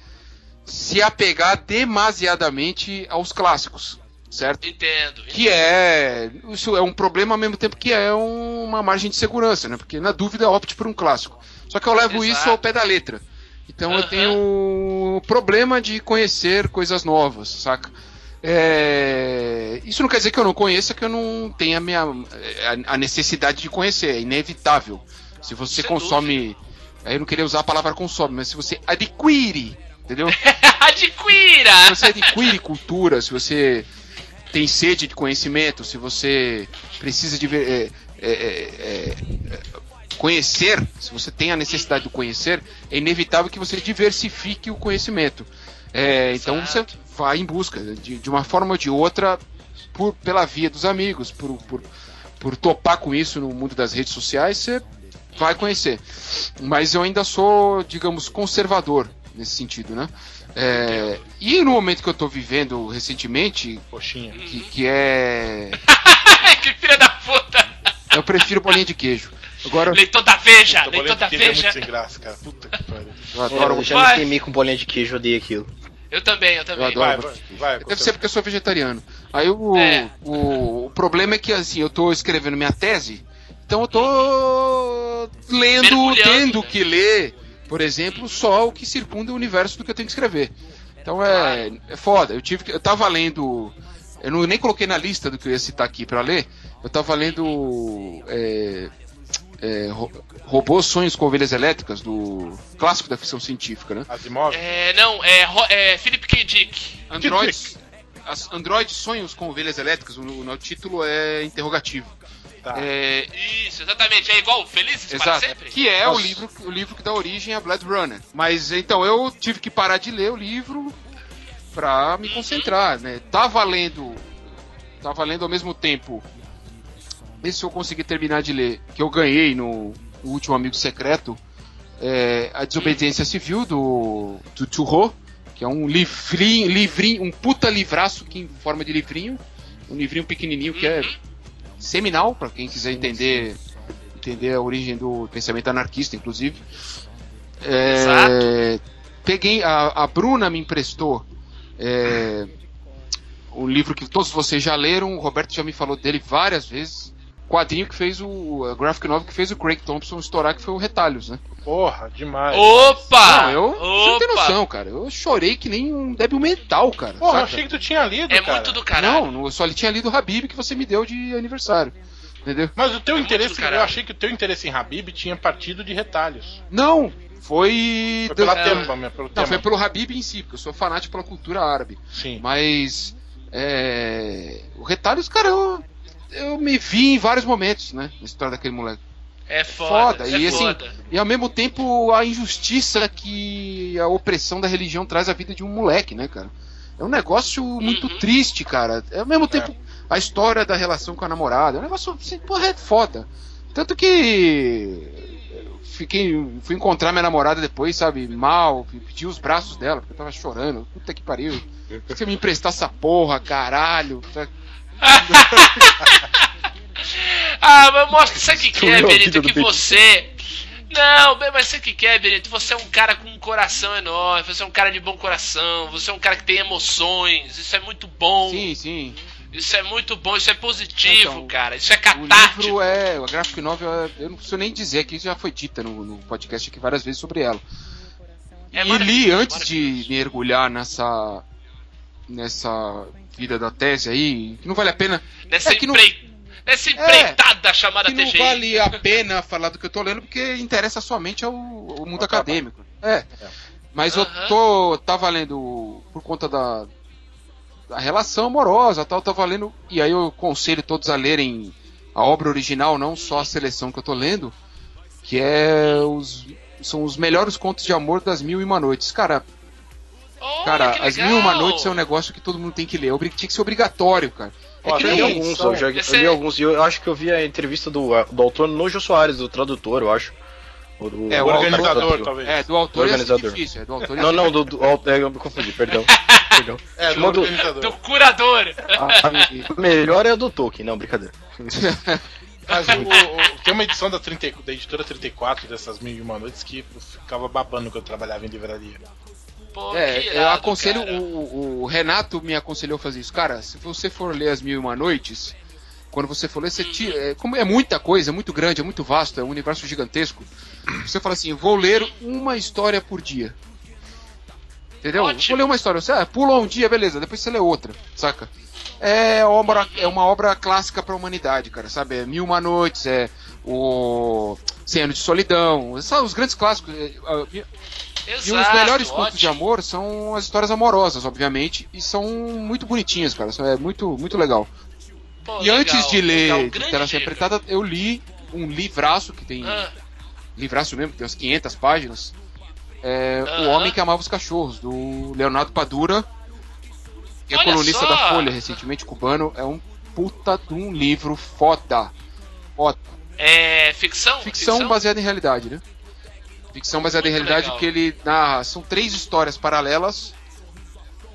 se apegar demasiadamente aos clássicos, certo? Entendo. Que é. Isso é um problema ao mesmo tempo que é um- uma margem de segurança, né? Porque na dúvida opte por um clássico. Só que eu levo Exato. isso ao pé da letra. Então eu Aham. tenho problema de conhecer coisas novas, saca? É, Isso não quer dizer que eu não conheça, que eu não tenha a, minha, a- a necessidade de conhecer, é inevitável. Se você Sem consome. Aí eu não queria usar a palavra consome, mas se você adquire, entendeu? [LAUGHS] Adquira! Se você adquire cultura, se você tem sede de conhecimento, se você precisa de é, é, é, é, conhecer, se você tem a necessidade de conhecer, é inevitável que você diversifique o conhecimento. É, então você vai em busca, de, de uma forma ou de outra, por, pela via dos amigos, por, por, por topar com isso no mundo das redes sociais, você vai conhecer. Mas eu ainda sou, digamos, conservador nesse sentido, né? É, e no momento que eu tô vivendo recentemente, Coxinha. que, que é. [LAUGHS] que filha da puta! Eu prefiro bolinha de queijo. Agora, Leitor da Veja! Puta, Leitor da é Veja! muito sem graça, cara. Puta que pariu. eu adoro. Eu já me queimei com bolinha de queijo, eu odeio aquilo. Eu também, eu Eu também. adoro. Vai, vai, vai. Deve ser porque eu sou vegetariano. Aí o, É. o, o problema é que assim, eu tô escrevendo minha tese, então eu tô lendo, tendo né? que ler, por exemplo, só o que circunda o universo do que eu tenho que escrever. Então é, é foda. Eu tive que, eu tava lendo, eu não, nem coloquei na lista do que eu ia citar aqui pra ler. Eu tava lendo é, é, Ro- Robôs Sonhos com Ovelhas Elétricas, do clássico da ficção científica, né? Asimov? É, não, é, é Philip K. Dick. Androids, as Android Sonhos com Ovelhas Elétricas, o, o título é interrogativo. Tá. É, Isso, exatamente. É igual Felizes para exato, sempre? que é o livro, o livro que dá origem a Blade Runner. Mas então eu tive que parar de ler o livro pra me concentrar, né? Tava lendo, tava lendo ao mesmo tempo. Esse eu consegui terminar de ler, que eu ganhei no, no último Amigo Secreto, é, A Desobediência Civil do, do Turro, que é um livrinho, livrinho, um puta livraço que em forma de livrinho, um livrinho pequenininho que é seminal para quem quiser entender entender a origem do pensamento anarquista, inclusive. É, peguei a, a Bruna me emprestou é, um livro que todos vocês já leram, o Roberto já me falou dele várias vezes. Quadrinho que fez o a graphic novel que fez o Craig Thompson estourar, que foi o Retalhos, né? Porra, demais. Opa! Não, eu você não tem Opa! noção, cara. Eu chorei que nem um débil mental, cara. Porra, eu saca? achei que tu tinha lido, É cara. muito do caralho. Não, eu só tinha lido o Habib que você me deu de aniversário. Entendeu? Mas o teu É interesse, eu achei que o teu interesse em Habib tinha partido de retalhos. Não, foi. Foi pela do- tema, mesmo, pelo Não, tema. foi pelo Habib em si, porque eu sou fanático pela cultura árabe. Sim. Mas. É, o Retalhos, cara, eu, eu me vi em vários momentos, né? Na história daquele moleque. É foda. Foda, é e assim, foda. E ao mesmo tempo a injustiça que a opressão da religião traz à vida de um moleque, né, cara? É um negócio muito Uhum. triste, cara. É ao mesmo tempo a história da relação com a namorada. É um negócio, assim, porra, é foda. Tanto que fiquei, fui encontrar minha namorada depois, sabe, mal, pedi os braços dela, porque eu tava chorando. Puta que pariu. Você me emprestar essa porra, caralho. [LAUGHS] Ah, mas mostra isso aqui que Tu é, Benito, que você. Não, mas sabe o que que é, Benito? Você é um cara com um coração enorme, você é um cara de bom coração, você é um cara que tem emoções, isso é muito bom. Sim, sim. Isso é muito bom, isso é positivo, Então, cara. Isso é O catártico. livro é. A graphic novel, eu não preciso nem dizer que isso já foi dita no, no podcast aqui várias vezes sobre ela. É e li antes de mergulhar nessa. nessa vida da tese aí, que não vale a pena. Nessa, é que não- empre- Nessa empreitada chamada Que não TGI. vale a pena falar do que eu tô lendo, porque interessa somente ao, ao mundo acadêmico. É. Mas eu Aham. tô. tava lendo por conta da. da relação amorosa tal, tava lendo. E aí eu aconselho todos a lerem a obra original, não só a seleção que eu tô lendo, que é os. São os melhores contos de amor das mil e uma noites. Cara, Olha, cara, que as mil e uma noites é um negócio que todo mundo tem que ler. Obri- Tinha que ser obrigatório, cara. É Ó, que eu li nem alguns, eu já Esse li é- alguns, e eu acho que eu vi a entrevista do, do autor no Jô Soares, do tradutor, eu acho. O, do- É, O o organizador, tradutor. talvez. É, do autor é organizador. difícil. É do autor é Não, não, do, do, é, eu me confundi, perdão. [LAUGHS] Legal. É, do do-. Do curador. A, a melhor é a do Tolkien, não, brincadeira. [LAUGHS] Mas o- o- tem uma edição da, 30, da editora 34 dessas Mil e Uma Noites que eu ficava babando quando eu trabalhava em livraria. É, que eu irado, aconselho, o, o Renato me aconselhou a fazer isso. Cara, se você for ler As Mil e Uma Noites, quando você for ler, você tira. É, como é muita coisa, é muito grande, é muito vasto, é um universo gigantesco. Você fala assim: vou ler uma história por dia. Entendeu? Ótimo. Vou ler uma história. Você ah, pula um dia, beleza, depois você lê outra, saca? É, obra, é uma obra clássica pra humanidade, cara, sabe? É Mil e Uma Noites, é o Cem Anos de Solidão, são os grandes clássicos. é, Exato, e os melhores contos de ótimo. amor são as histórias amorosas, obviamente, e são muito bonitinhas, cara. É muito, muito legal. Pô, e legal, antes de ler de dica. Apretada, eu li um livraço que tem. Ah, Livraço mesmo, que tem umas 500 páginas. É, O Aham. Homem que Amava os Cachorros, do Leonardo Padura, que é Olha colunista só! da Folha, recentemente cubano. É um puta de um livro foda. Foda. é ficção? Ficção baseada em realidade, né? Ficção baseada em Muito realidade, legal. que ele narra. São três histórias paralelas,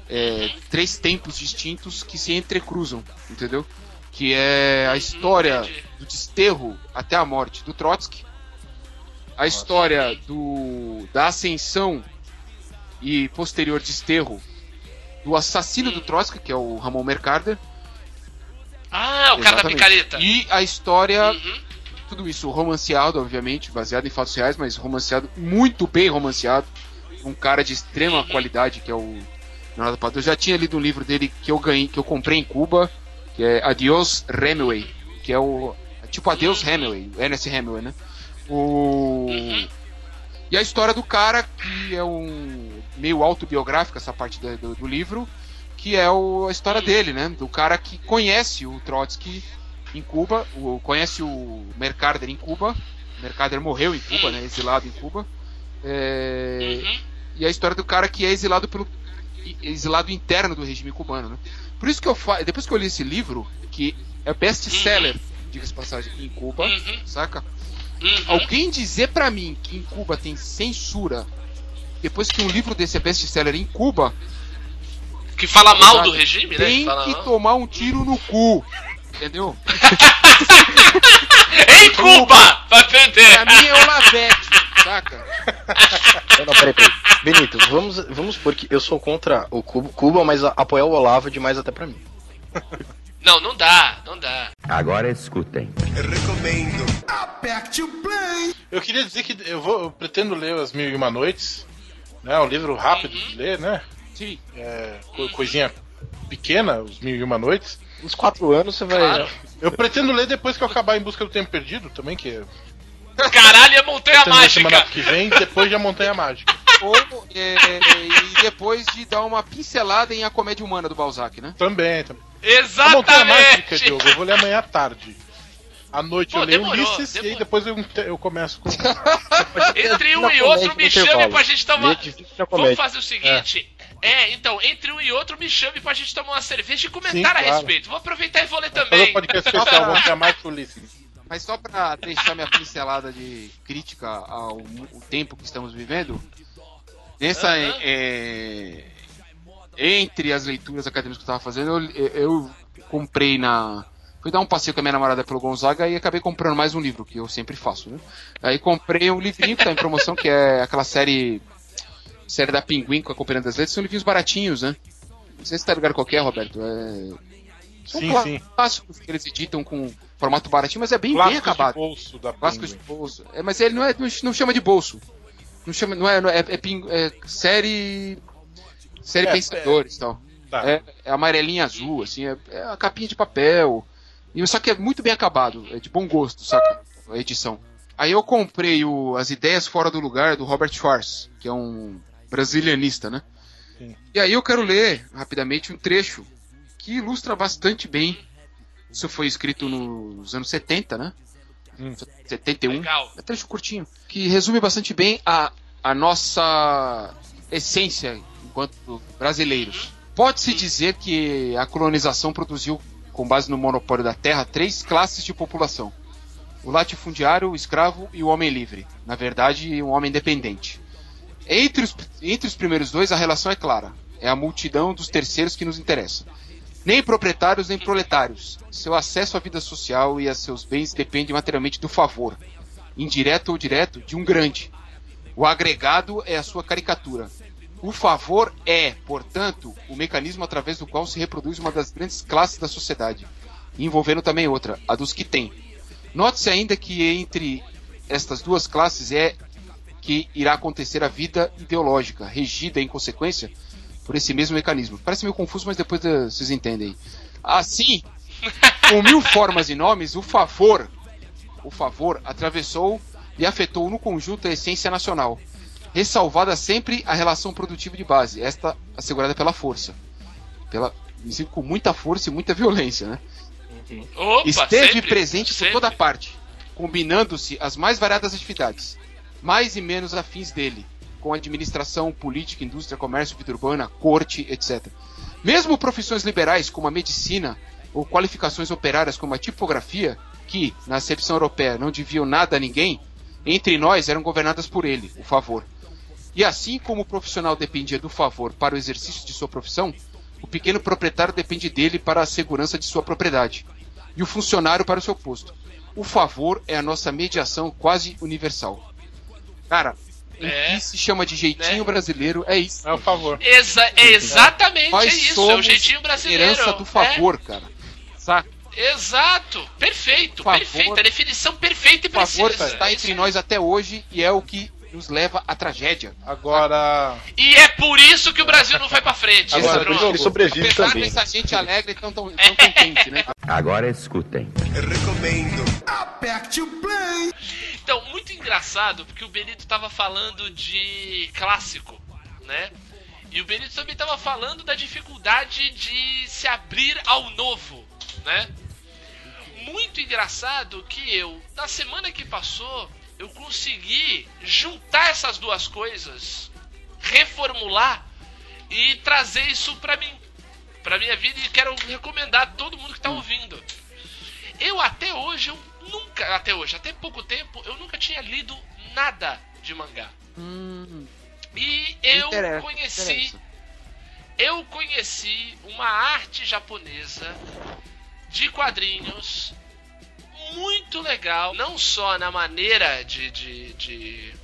é, três tempos distintos que se entrecruzam, entendeu? Que é a história entendi. do desterro até a morte do Trotsky, a história do da ascensão e posterior desterro do assassino do Trotsky, que é o Ramon Mercader, Ah, o cara da Exatamente. picareta. e a história Uhum. Tudo isso romanceado, obviamente, baseado em fatos reais, mas romanceado, muito bem romanceado. Um cara de extrema qualidade, que é o Leonardo Padura. Eu já tinha lido um livro dele que eu ganhei, que eu comprei em Cuba, que é Adios Hemingway, que é o. é tipo Adeus Hemingway, Ernest Hemingway, né? O. E a história do cara, que é um meio autobiográfica, essa parte do, do livro, que é o- a história dele, né? Do cara que conhece o Trotsky em Cuba, o, conhece o Mercader em Cuba. O Mercader morreu em Cuba, né? Exilado em Cuba. É, Uhum. E a história do cara que é exilado pelo exilado interno do regime cubano, né? Por isso que eu fa... depois que eu li esse livro, que é best-seller, diga-se de passagem, em Cuba, Uhum. saca? Uhum. Alguém dizer pra mim que em Cuba tem censura, depois que um livro desse é best-seller em Cuba, Que fala mal do regime, né? tem que tomar um tiro no cu. Entendeu? [LAUGHS] Em Cuba! Vai perder! Pra mim é o Lavete, saca? Não, não, peraí, peraí. Benito, vamos, vamos supor que eu sou contra o Cuba, Cuba mas a- apoiar o Olavo é demais até pra mim. Não, não dá, não dá. Agora escutem. Recomendo. Aperte o play. Eu queria dizer que eu, vou, eu pretendo ler As Mil e Uma Noites. né? É um livro rápido de ler, né? Sim. É, co- coisinha pequena, Os Mil e Uma Noites. Uns quatro anos você vai. Claro. Eu pretendo ler depois que eu acabar Em Busca do Tempo Perdido também, que [LAUGHS] Caralho, é montanha ler semana mágica! que vem, depois de A Montanha Mágica. [LAUGHS] Ou, é, e depois de dar uma pincelada em A Comédia Humana do Balzac, né? Também, também. A Montanha Mágica, Exatamente! Diogo, eu vou ler amanhã à tarde. À noite Pô, eu leio demorou, Ulisses e aí demorou. depois eu, eu começo com. [LAUGHS] Entre um e outro, me chame pra gente tomar. Vamos fazer o seguinte. É. então, entre um e outro, me chame pra gente tomar uma cerveja e comentar Sim, a claro. respeito. Vou aproveitar e vou ler Fazer também. um podcast especial [LAUGHS] e Ulisses. Mas só pra deixar minha pincelada de crítica ao mu- o tempo que estamos vivendo, nessa Aham. é, entre as leituras acadêmicas que eu tava fazendo, eu, eu comprei na fui dar um passeio com a minha namorada pelo Gonzaga e acabei comprando mais um livro que eu sempre faço, né? Aí comprei um livrinho que tá em promoção que é aquela série série da Pinguim com a Companhia das Letras, são livrinhos baratinhos, né? Não sei se tá ligado qual que é, Roberto. É... São Sim, sim. clássicos que eles editam com formato baratinho, mas é bem, bem Clássicos de acabado. bolso da Clássicos de bolso. É, mas ele não, é, não, chama de bolso. Não chama, não é, não é, é, é série. Série É, Pensadores e tal. Tá. É, é amarelinha azul, assim, é, é a capinha de papel. E só que é muito bem acabado, é de bom gosto, saca? A edição. Aí eu comprei o As Ideias Fora do Lugar do Robert Schwartz, que é um brasilianista, né? Sim. E aí eu quero ler rapidamente um trecho que ilustra bastante bem. Isso foi escrito nos anos 70, né? Hum. 71. Legal. É trecho curtinho. Que resume bastante bem a, a nossa essência enquanto brasileiros. Pode-se dizer que a colonização produziu, com base no monopólio da terra, três classes de população: o latifundiário, o escravo e o homem livre. Na verdade, um homem independente. Entre os, entre os primeiros dois, a relação é clara. É a multidão dos terceiros que nos interessa. Nem proprietários, nem proletários. Seu acesso à vida social e a seus bens depende materialmente do favor, indireto ou direto, de um grande. O agregado é a sua caricatura. O favor é, portanto, o mecanismo através do qual se reproduz uma das grandes classes da sociedade, envolvendo também outra, a dos que têm. Note-se ainda que entre estas duas classes é que irá acontecer a vida ideológica, regida em consequência por esse mesmo mecanismo. Parece meio confuso, mas depois eh, vocês entendem. Assim, [LAUGHS] com mil formas e nomes, o favor, o favor atravessou e afetou no conjunto a essência nacional, ressalvada sempre a relação produtiva de base, esta assegurada pela força, pela com muita força e muita violência, né? Opa, Esteve sempre, presente sempre. por toda parte, combinando-se as mais variadas atividades, mais e menos afins dele, com administração, política, indústria, comércio, vida urbana, corte, etc. Mesmo profissões liberais como a medicina ou qualificações operárias como a tipografia, que, na acepção europeia, não deviam nada a ninguém, entre nós eram governadas por ele, o favor. E assim como o profissional dependia do favor para o exercício de sua profissão, o pequeno proprietário depende dele para a segurança de sua propriedade, e o funcionário para o seu posto. O favor é a nossa mediação quase universal. Cara, o É. que se chama de jeitinho Né? brasileiro é isso. É o favor. Exa é exatamente Nós é isso, é o jeitinho brasileiro. herança do favor, cara. Saca? É, exato, perfeito, Favor. perfeito, a definição perfeita e O favor precisa. está É entre nós até hoje e é o que nos leva à tragédia. Agora. E é por isso que o Brasil não vai pra frente. Agora, Pronto. jogo. Ele sobrevive Apesar também. dessa gente alegre tão, tão, tão contente, né? [LAUGHS] Agora escutem. Recomendo. Aperte o play. Então, muito engraçado, porque o Benito tava falando de clássico, né? E o Benito também tava falando da dificuldade de se abrir ao novo, né? Muito engraçado que eu, na semana que passou, eu consegui juntar essas duas coisas, reformular e trazer isso pra mim, pra minha vida e quero recomendar a todo mundo que tá ouvindo. Eu até hoje, eu nunca, até hoje, até pouco tempo, eu nunca tinha lido nada de mangá. E eu Interessa, conheci, interessa. eu conheci uma arte japonesa de quadrinhos muito legal, não só na maneira de, de, de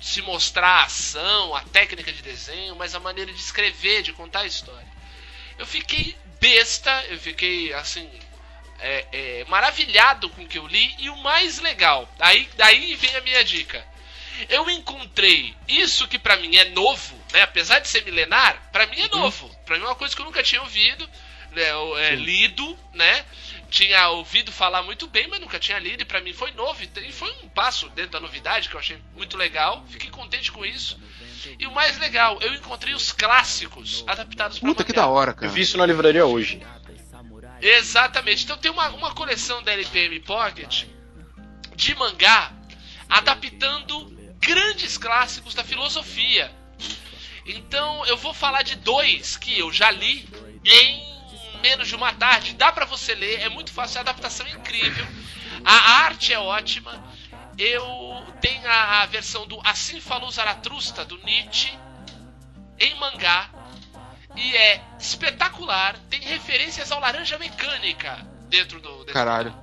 se mostrar a ação, a técnica de desenho, mas a maneira de escrever, de contar a história. Eu fiquei besta, eu fiquei assim é, é, maravilhado com o que eu li e o mais legal, daí, daí vem a minha dica. Eu encontrei isso que pra mim é novo, né? Apesar de ser milenar, pra mim é novo. Pra mim é uma coisa que eu nunca tinha ouvido, né? É, lido, né? Tinha ouvido falar muito bem, mas nunca tinha lido e pra mim foi novo. E foi um passo dentro da novidade que eu achei muito legal. Fiquei contente com isso. E o mais legal, eu encontrei os clássicos adaptados pra Puta que da hora, Eu cara. vi isso na livraria hoje. Exatamente. Então tem uma, uma coleção da LPM Pocket de mangá adaptando grandes clássicos da filosofia. Então eu vou falar de dois que eu já li em menos de uma tarde. Dá pra você ler, é muito fácil, a adaptação é incrível. A arte é ótima. Eu tenho a, a versão do Assim Falou Zaratrusta do Nietzsche em mangá e é espetacular. Tem referências ao Laranja Mecânica dentro do. Dentro Caralho.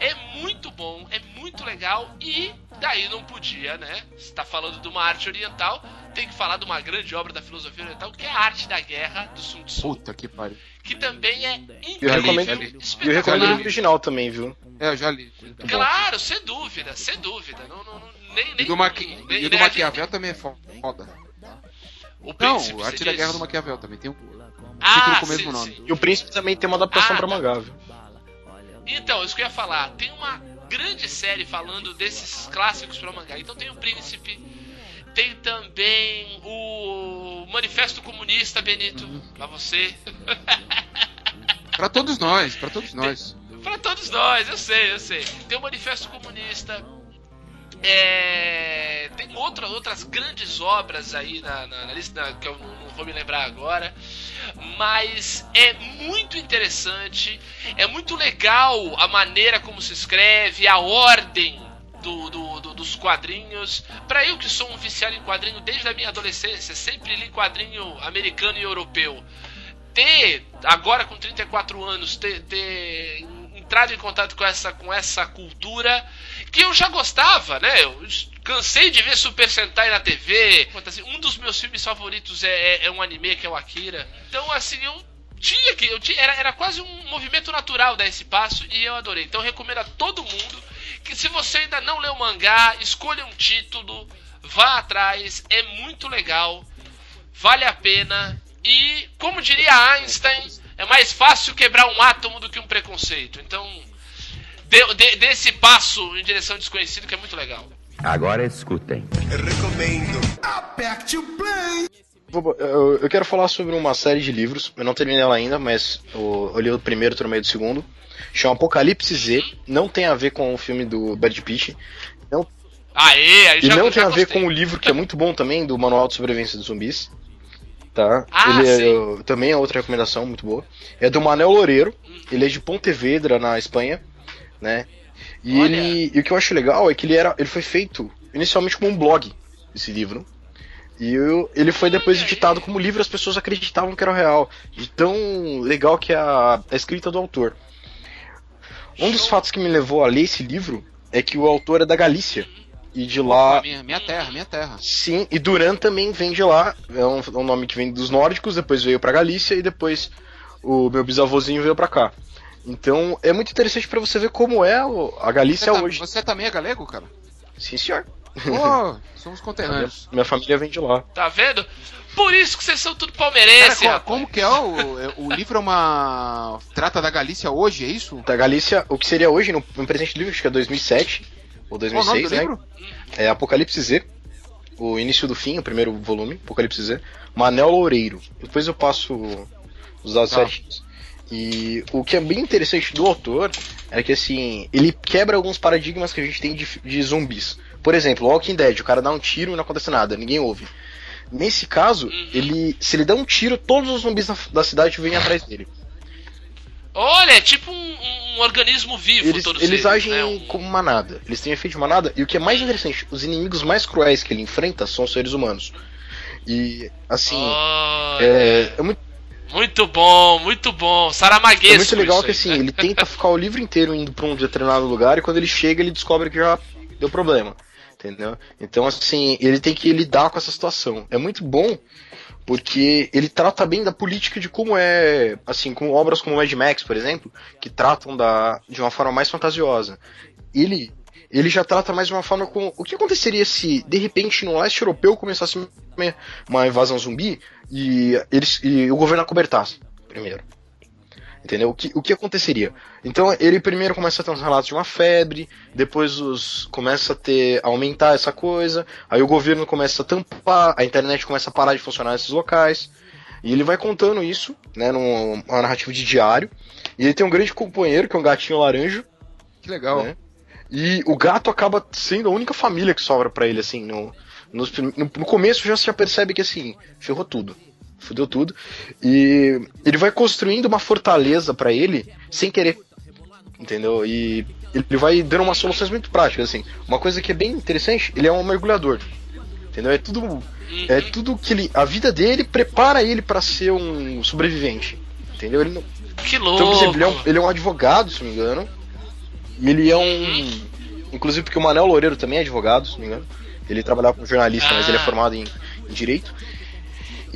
é muito bom, é muito legal e daí não podia, né? Você tá falando de uma arte oriental, tem que falar de uma grande obra da filosofia oriental, que é a arte da guerra do Sun Tzu, Puta que pariu. que também é E eu recomendo, incrível, e eu recomendo o original também, viu? É, eu já li. Claro, sem dúvida, sem dúvida. Não, não, não- nem, E nem, do, Maqui... nem- e do nem- Maquiavel também é foda. O Não, Príncipe, Arte da diz? Guerra do Maquiavel também tem um título Ah, com o mesmo sim, nome. sim. E o Príncipe também tem uma adaptação Ah, pra tá. mangá, viu? Então, isso que eu ia falar. Tem uma grande série falando desses clássicos pra mangá. Então tem o Príncipe, tem também o Manifesto Comunista, Benito, pra você. Pra todos nós, pra todos nós. pra todos nós, eu sei, eu sei. Tem o Manifesto Comunista. É, tem outra, outras grandes obras aí na, na- na lista que eu não, não vou me lembrar agora, mas é muito interessante, é muito legal a maneira como se escreve, a ordem do- do- do- dos quadrinhos. Pra eu que sou um viciado em quadrinho desde a minha adolescência, sempre li quadrinho americano e europeu. Ter, agora com 34 anos, ter, ter entrado em contato com essa, com essa cultura que eu já gostava, né? Eu cansei de ver Super Sentai na TV. Assim, um dos meus filmes favoritos é, é, é um anime que é o Akira. Então, assim, eu tinha que. Eu tinha, era, era quase um movimento natural dar esse passo e eu adorei. Então, eu recomendo a todo mundo que, se você ainda não leu o mangá, escolha um título, vá atrás, é muito legal, vale a pena. E, como diria Einstein, é mais fácil quebrar um átomo do que um preconceito. Então, dê, dê, dê esse passo em direção ao desconhecido que é muito legal. Agora escutem. Eu recomendo. Aperte o play. Eu, eu quero falar sobre uma série de livros. Eu não terminei ela ainda, mas eu, eu li o primeiro, tô no meio do segundo. Chama Apocalipse Z. Não tem a ver com o filme do Brad Pitt. Não, Aê, aí e já, não tem a ver gostei. com o livro que é muito bom também, do Manual de Sobrevivência dos Zumbis. Tá? Ah, ele é, também é outra recomendação muito boa. É do Manel Loureiro. Ele é de Pontevedra, na Espanha, né? E Olha. ele, e o que eu acho legal é que ele era, ele foi feito inicialmente como um blog, esse livro. E eu- ele foi depois editado como livro, as pessoas acreditavam que era real. De tão legal que é a, a escrita do autor. Um dos fatos que me levou a ler esse livro é que o autor é da Galícia. E de lá. Opa, minha, minha terra, minha terra. Sim, e Duran também vem de lá. É um, é um nome que vem dos nórdicos, depois veio pra Galícia e depois o meu bisavôzinho veio pra cá. Então é muito interessante pra você ver como é a Você, Galícia tá- hoje. você também é galego, cara? Sim, senhor. Pô, somos [LAUGHS] Minha, conterrâneos. minha família vem de lá. Tá vendo? Por isso que vocês são tudo Cara, palmeirense, co- rapaz. como que é o, é- o livro é uma trata da Galícia hoje, é isso? Da Galícia, o que seria hoje no, no presente livro, acho que é 2007 ou Qual o nome 2006, do né? livro? É Apocalipse Z. O início do fim, o primeiro volume, Apocalipse Z. Manel Loureiro. Depois eu passo os dados Tá. certinhos. E o que é bem interessante do autor é que assim, ele quebra alguns paradigmas que a gente tem de, de zumbis. Por exemplo, Walking Dead, o cara dá um tiro e não acontece nada, ninguém ouve. Nesse caso, ele, se ele dá um tiro, todos os zumbis da, da cidade vêm atrás dele. Olha, é tipo um, um organismo vivo, Eles, todos eles agem né? Um- como manada. Eles têm efeito de manada. E o que é mais interessante, os inimigos mais cruéis que ele enfrenta são os seres humanos. E, assim, Olha, é, é muito, Muito bom, muito bom. Saramaguesco. é muito legal que, assim, ele tenta ficar o livro inteiro indo pra um determinado lugar e quando ele chega, ele descobre que já deu problema. Entendeu? Então, assim, ele tem que lidar com essa situação. É muito bom porque ele trata bem da política de como é, assim, com obras como Mad Max, por exemplo, que tratam da, de uma forma mais fantasiosa. Ele, ele já trata mais de uma forma com o que aconteceria se de repente no leste europeu começasse uma- invasão zumbi e eles e o governo acobertasse primeiro. Entendeu? O que, o que aconteceria? Então ele primeiro começa a ter uns relatos de uma febre, depois os começa a ter a aumentar essa coisa, aí o governo começa a tampar, a internet começa a parar de funcionar nesses locais. E ele vai contando isso, né, numa narrativa de diário. E ele tem um grande companheiro, que é um gatinho laranja, Que legal. né? E o gato acaba sendo a única família que sobra pra ele, assim, no, no, no começo já se já percebe que, assim, ferrou tudo. Fudeu tudo. E ele vai construindo uma fortaleza pra ele sem querer. Entendeu? E ele vai dando umas soluções muito práticas, assim. Uma coisa que é bem interessante, ele é um mergulhador. Entendeu? É tudo. É tudo que ele. A vida dele prepara ele pra ser um sobrevivente. Entendeu? Ele não, Que então, louco. por exemplo, ele é, um, ele é um advogado, se não me engano. E ele é um. Inclusive porque o Manel Loureiro também é advogado, se não me engano. Ele trabalhava como jornalista, mas ele é Ah. formado em, em direito.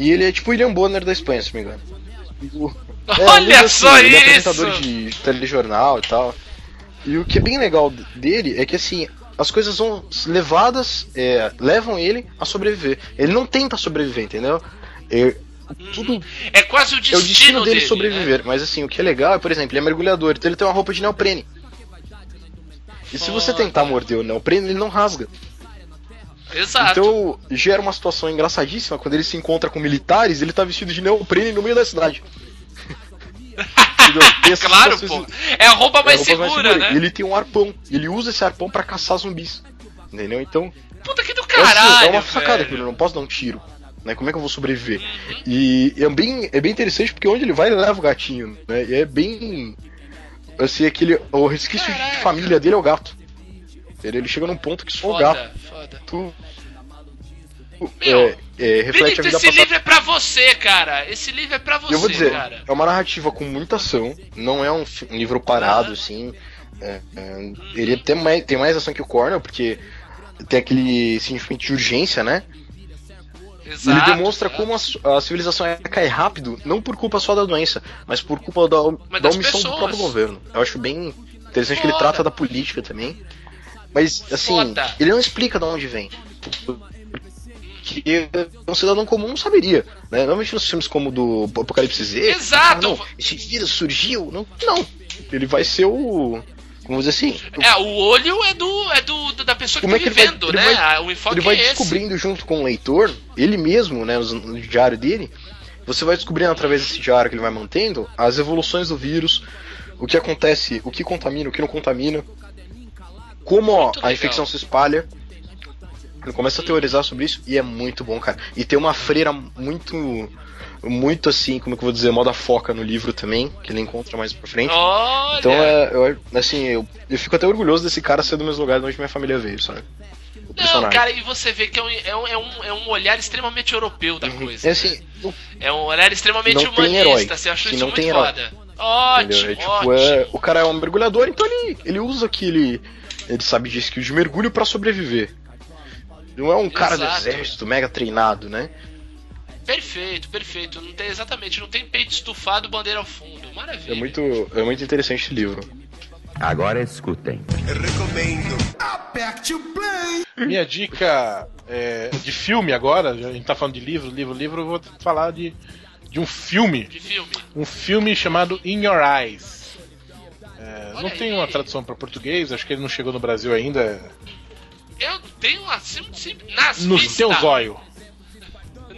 E ele é tipo o William Bonner da Espanha, se não me engano. O- [LAUGHS] é, Olha ele é assim, só ele é isso! apresentador de telejornal e tal. E o que é bem legal dele é que assim, as coisas vão levadas, é, levam ele a sobreviver. Ele não tenta sobreviver, entendeu? É, tudo É quase o é destino, o destino dele né? sobreviver. Mas assim, o que é legal é, por exemplo, ele é mergulhador, então ele tem uma roupa de neoprene. E se você tentar morder o neoprene, ele não rasga. Exato. Então gera uma situação engraçadíssima quando ele se encontra com militares, ele tá vestido de neoprene no meio da cidade. [LAUGHS] Claro, pô. É a roupa mais é a roupa segura, né? E ele tem um arpão. Ele usa esse arpão pra caçar zumbis. Entendeu? Então, Puta que do é caralho. é uma facada que eu não posso dar um tiro. Né? Como é que eu vou sobreviver? E é bem, é bem interessante porque onde ele vai, ele leva o gatinho. Né? E é bem. Assim, aquele. O resquício de Caraca. família dele é o gato. Ele, chega num ponto que esfogar Foda, foda. Tu, Meu, é, é, reflete a Benito, esse passada. livro é pra você, cara. Esse livro é pra você, Eu vou dizer, cara. é uma narrativa com muita ação, não é um, um livro parado, assim. é, é, ele tem mais, tem mais ação que o Cornell, porque tem aquele sentimento de urgência, né? Exato. ele demonstra exato. como a, a civilização ia cair rápido, não por culpa só da doença, mas por culpa da, Mas da omissão do pessoas. próprio governo. Eu acho bem interessante que ele Foda. trata da política também. Mas, assim, Foda. ele não explica de onde vem. Que um cidadão comum não saberia. Né? Normalmente nos filmes como o do Apocalipse Z. Exato. ah, não, esse vírus surgiu. Não, não. Ele vai ser o. Como dizer assim? É, o olho é do é do da pessoa que Como tá é vai- vivendo, ele né? vai- Ah, o enfoque ele vai é esse. descobrindo junto com o leitor, ele mesmo, né, no no diário dele, você vai descobrindo através desse diário que ele vai mantendo as evoluções do vírus, o que acontece, o que contamina, o que não contamina, como ó, a infecção se espalha. Ele começa a teorizar sobre isso e é muito bom, cara. E tem uma freira muito muito assim, como é que eu vou dizer, moda foca no livro também, que ele encontra mais pra frente. Olha. Então é, eu, assim, eu, eu fico até orgulhoso desse cara ser do mesmo lugar de onde minha família veio, sabe? Não, cara, e você vê que é um, é um, é um, é um olhar extremamente europeu da coisa. É né? assim, não, É um olhar extremamente não humanista, herói, você achou que isso não muito tem herói. foda. Ótimo? É, tipo, ótimo. é, o cara é um mergulhador, então ele, ele usa aquele. Ele sabe de skill de mergulho pra sobreviver. Não é um cara do Exato. exército mega treinado, né? Perfeito, perfeito. Não tem exatamente, não tem peito estufado, bandeira ao fundo. Maravilha. É muito, é muito interessante esse livro. Agora escutem. Recomendo. Aperte o play. Minha dica é, de filme agora, a gente tá falando de livro, livro, livro, eu vou falar de, de um filme. De filme. Um filme chamado In Your Eyes. É, não tem uma tradução para português, acho que ele não chegou no Brasil ainda. Eu tenho assim, sim, nas No vistas. seu zóio.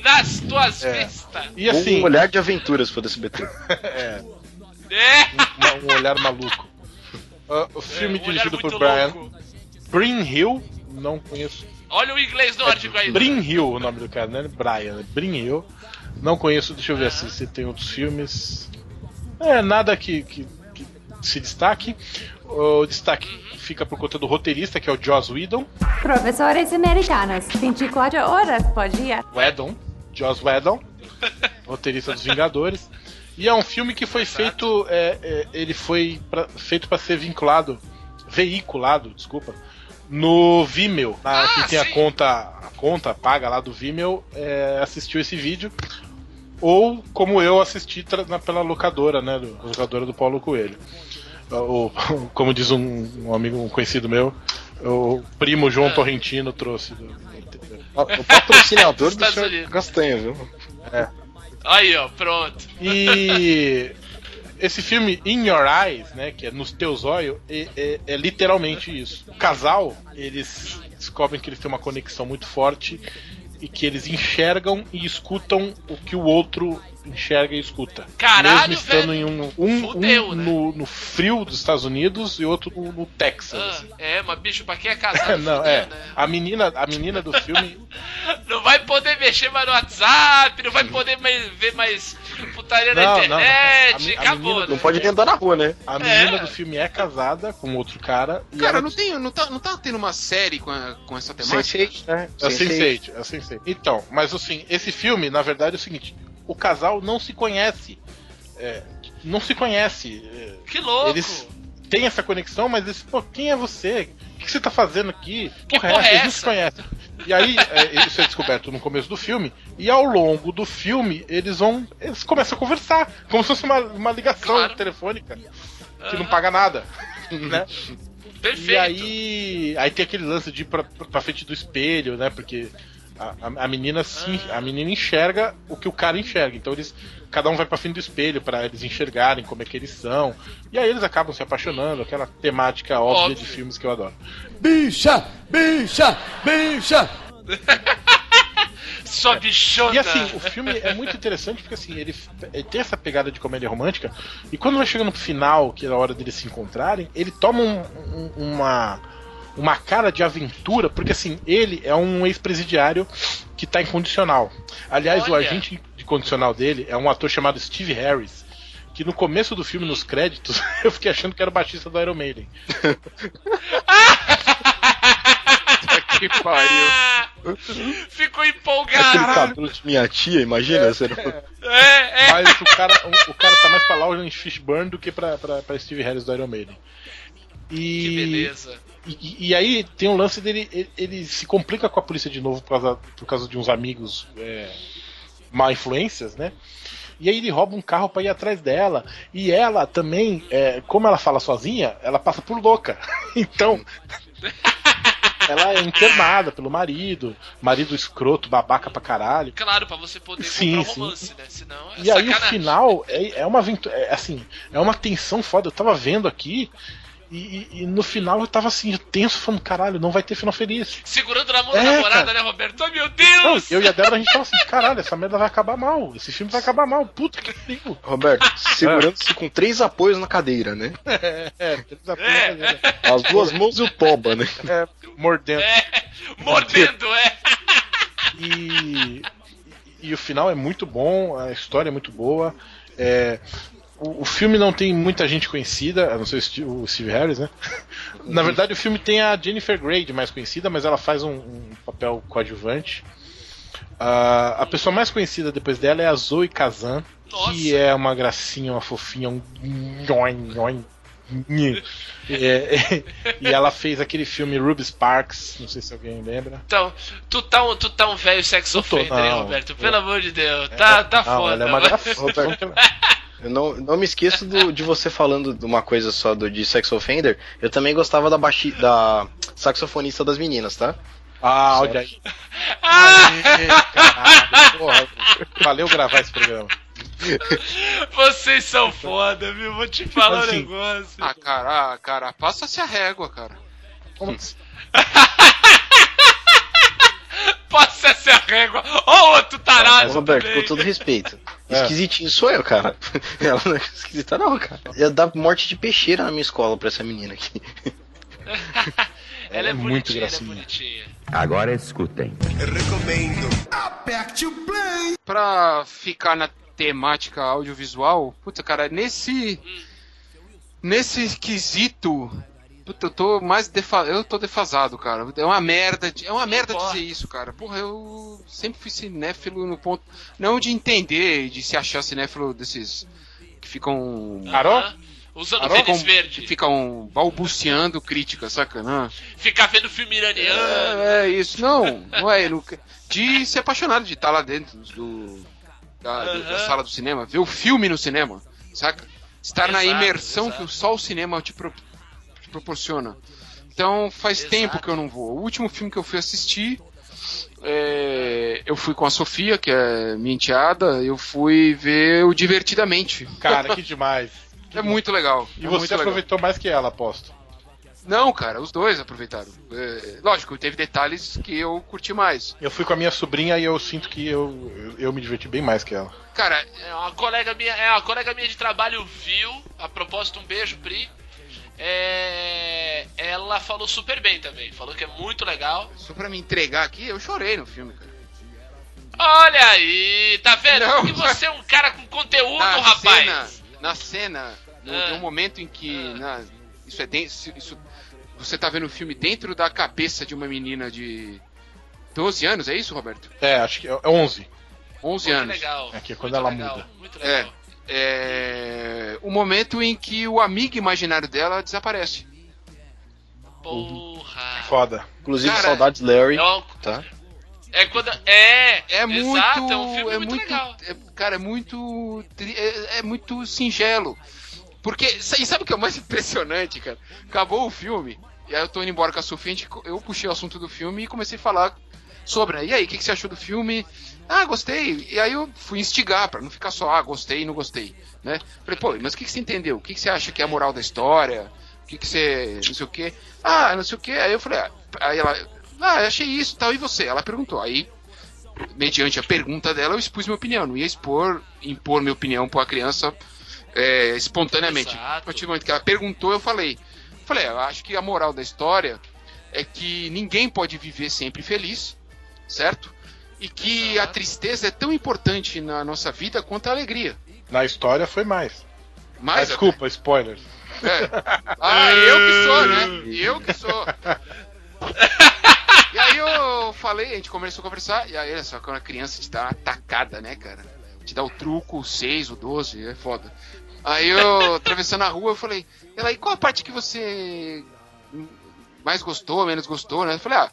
Nas tuas É. vistas. E assim, Um olhar de aventuras foi desse BT. [LAUGHS] é, É. uma- um olhar maluco. Ah, o filme um dirigido por Brian louco. Brin Hill, não conheço. Olha o inglês nórdico aí. Brin Hill, o nome do cara, né? Brian, é Brin Hill. Não conheço, deixa eu ver se, se tem outros filmes. É, nada que, que se destaque. O destaque fica por conta do roteirista, que é o Joss Whedon. Professores americanos, 24 horas por dia. Whedon, Joss Whedon, [LAUGHS] roteirista dos Vingadores. E é um filme que foi feito, é, é, ele foi pra- feito para ser vinculado, veiculado, desculpa, no Vimeo. Na, Ah, quem tem a conta, a conta paga lá do Vimeo é, assistiu esse vídeo. Ou como eu assisti na- pela locadora, né? Do, locadora do Paulo Coelho. O, como diz um, um amigo, um conhecido meu, o primo João Ah. Torrentino trouxe. do- O patrocinador do senhor. Castanha, viu? Aí, ó, pronto. E esse filme In Your Eyes, né, que é nos teus olhos, é, é- é literalmente isso. O casal, eles descobrem que eles têm uma conexão muito forte e que eles enxergam e escutam o que o outro enxerga e escuta. Caralho, Mesmo estando velho. em um, um, Fudeu, um né? no, no frio dos Estados Unidos e outro no, no Texas. Ah, assim. é, mas bicho, pra quem é casado, [LAUGHS] Não, fudeu, é. né? A menina, a menina do filme [LAUGHS] Não vai poder mexer mais no WhatsApp, não vai poder mais ver mais putaria na Não, não, internet, a mi- a acabou. menina né? Não pode nem andar na rua, né? A menina É. do filme é casada com outro cara. E Cara, ela não, tem, não, tá, não tá tendo uma série com, a- com essa temática? Sense8, né? É o Sense8, é o Sense8. Então, mas assim, esse filme, na verdade, é o seguinte: o casal não se conhece. É, não se conhece. é, Que louco! Eles têm essa conexão, mas eles, pô, quem é você? O que você tá fazendo aqui? Que Porra, porra é eles não se conhecem. E aí, é, isso é descoberto no começo do filme, e ao longo do filme, eles vão. Eles começam a conversar, como se fosse uma, uma ligação Claro. telefônica, que não Aham. paga nada. [LAUGHS] né? Perfeito. E aí, aí tem aquele lance de ir pra, pra frente do espelho, né? Porque a, a, menina sim, a menina enxerga o que o cara enxerga. Então eles, cada um vai pra frente do espelho pra eles enxergarem como é que eles são. E aí eles acabam se apaixonando, aquela temática óbvia Óbvio. de filmes que eu adoro. Bicha, bicha, bicha. [LAUGHS] Só bichona. E assim, o filme é muito interessante porque assim, ele, ele tem essa pegada de comédia romântica, e quando vai chegando pro final, que é a hora deles se encontrarem, ele toma um- um- uma, uma cara de aventura, porque assim, ele é um ex-presidiário que tá em condicional. Aliás, o Olha. agente de condicional dele é um ator chamado Steve Harris. Que no começo do filme, nos créditos, [LAUGHS] eu fiquei achando que era o baixista do Iron Maiden. [LAUGHS] que pariu. Ficou Aquele empolgado. cabelo de minha tia, imagina? Não- É, é. Mas o cara, o, o cara tá mais pra Lawrence Fishburne do que pra, pra, pra Steve Harris do Iron Maiden. E, Que beleza. E, e aí tem um lance dele, ele, ele se complica com a polícia de novo por causa, por causa de uns amigos é, má influências, né? E aí ele rouba um carro pra ir atrás dela. E ela também, é, como ela fala sozinha, ela passa por louca. [LAUGHS] Então. Ela é internada pelo marido, marido escroto, babaca pra caralho. Claro, pra você poder Sim, comprar um sim. romance, né? Senão é E aí o sacanagem. final é, é uma aventura, é, assim, é uma tensão foda. Eu tava vendo aqui e, e- e no final eu tava assim, tenso, falando, caralho, não vai ter final feliz. Segurando na mão da É, namorada, cara. né, Roberto? Ai, meu Não, Deus! eu e a Débora a gente tava assim, caralho, essa merda vai acabar mal. Esse filme vai acabar mal. Puta que pariu. Roberto, [LAUGHS] segurando-se com três apoios na cadeira, né? É, é, três apoios, né? As duas mãos e o toba, né? É, mordendo. É, mordendo, é. E, e o final é muito bom, a história é muito boa. É, o, o filme não tem muita gente conhecida, a não ser o Steve, Harris, né? [LAUGHS] Na verdade, o filme tem a Jennifer Grey de mais conhecida, mas ela faz um, um papel coadjuvante. Ah, a pessoa mais conhecida depois dela é a Zoe Kazan, que é uma gracinha, uma fofinha, um. nhoin, nhoin, nhe. É, e ela fez aquele filme Ruby Sparks, não sei se alguém lembra. Então, tu tá um, tu tá um velho sex offender, hein. Roberto? Pelo amor de Deus. Tá, tá Não, foda. ela é uma gracinha. [LAUGHS] Eu não, não me esqueço do- de você falando de uma coisa só do, de sex offender. Eu também gostava da, baixi, da saxofonista das meninas, tá? Ah, olha aí. [LAUGHS] Aê, caralho, porra. Valeu gravar esse programa. Vocês são foda, viu? Vou te falar um Assim. negócio. Ah, cara, ah, cara, passa-se a régua, cara. Como que- [LAUGHS] Passa essa régua. Ó, outro tarado. Ô, Roberto, também. com todo respeito. É. Esquisitinho sou eu, cara. [LAUGHS] Ela não é esquisita, não, cara. Ia dar morte de peixeira na minha escola pra essa menina aqui. [LAUGHS] Ela é é muito é gracinha. bonitinha. Agora escutem. Recomendo. Aperte o play. Pra ficar na temática audiovisual, puta, cara, nesse. Nesse quesito. Puta, eu tô mais defa eu tô defasado, cara. É uma merda, de- é uma merda importa. dizer isso, cara. Porra, eu sempre fui cinéfilo no ponto não de entender, de se achar cinéfilo desses que ficam Carol? Aham. Usando Carol, tênis que verde. ficam balbuciando crítica, saca? Não. Ficar vendo filme iraniano. É, é isso, não, não é. não- de ser apaixonado de estar lá dentro do, da, do- da Aham. sala do cinema, ver o filme no cinema, saca? Estar na Exato, imersão exato. que só o cinema te, pro- te proporciona. Então faz Exato. tempo que eu não vou. O último filme que eu fui assistir, é, eu fui com a Sofia, que é minha enteada, eu fui ver o Divertidamente. Cara, que demais. [LAUGHS] É muito legal. E é você muito legal. aproveitou mais que ela, aposto. Não, cara, os dois aproveitaram. É, lógico, teve detalhes que eu curti mais. Eu fui com a minha sobrinha e eu sinto que eu, eu, eu me diverti bem mais que ela. Cara, É, uma colega minha, é, uma colega minha de trabalho viu. A propósito, um beijo, Pri. É, ela falou super bem também. Falou que é muito legal. Só pra me entregar aqui, eu chorei no filme, cara. Olha aí, tá vendo? Não. Que você é um cara com conteúdo, Na rapaz. cena, na cena, no- Ah. um momento em que na- isso é dentro, isso, você tá vendo o filme dentro da cabeça de uma menina de 12 anos, é isso, Roberto? É, acho que é é 11. 11 Pô, que anos. legal. É que é quando Muito ela legal, muda. Muito É, legal. é o momento em que o amigo imaginário dela desaparece. Porra. Foda. Inclusive, Cara, saudades Larry, É, tá? é quando. É, É muito, exato, é um filme é muito, muito, legal. é- cara, é muito, é, é muito singelo. Porque, e sabe o que é o mais [LAUGHS] impressionante, cara? Acabou o filme, e aí eu tô indo embora com a Sofia, a gente- eu puxei o assunto do filme e comecei a falar sobre, né? E aí, o que, que você achou do filme? Ah, gostei. E aí eu fui instigar, pra não ficar só, ah, gostei e não gostei, né? Falei, pô, mas o que, que você entendeu? O que, que você acha que é a moral da história? O que, que você, não sei o quê? Ah, não sei o quê. Aí eu falei, ah, aí ela, ah, achei isso tal, e você? Ela perguntou, aí mediante a pergunta dela, eu expus minha opinião. Não ia expor, impor minha opinião para a criança é, espontaneamente. Exato. A partir do momento que ela perguntou, eu falei. Falei, eu acho que a moral da história é que ninguém pode viver sempre feliz, certo? E que a tristeza é tão importante na nossa vida quanto a alegria. Na história foi mais. Mas Ah, desculpa, spoilers. [LAUGHS] Ah, eu que sou, né? Eu que sou. [LAUGHS] E aí a gente começou a conversar, e aí, olha só, quando a criança te dá uma tacada, né, cara? Te dá o truco, o 6, o 12, é foda. Aí eu, atravessando a rua, eu falei, ela, e qual a parte que você mais gostou, menos gostou, né? Eu falei, ah,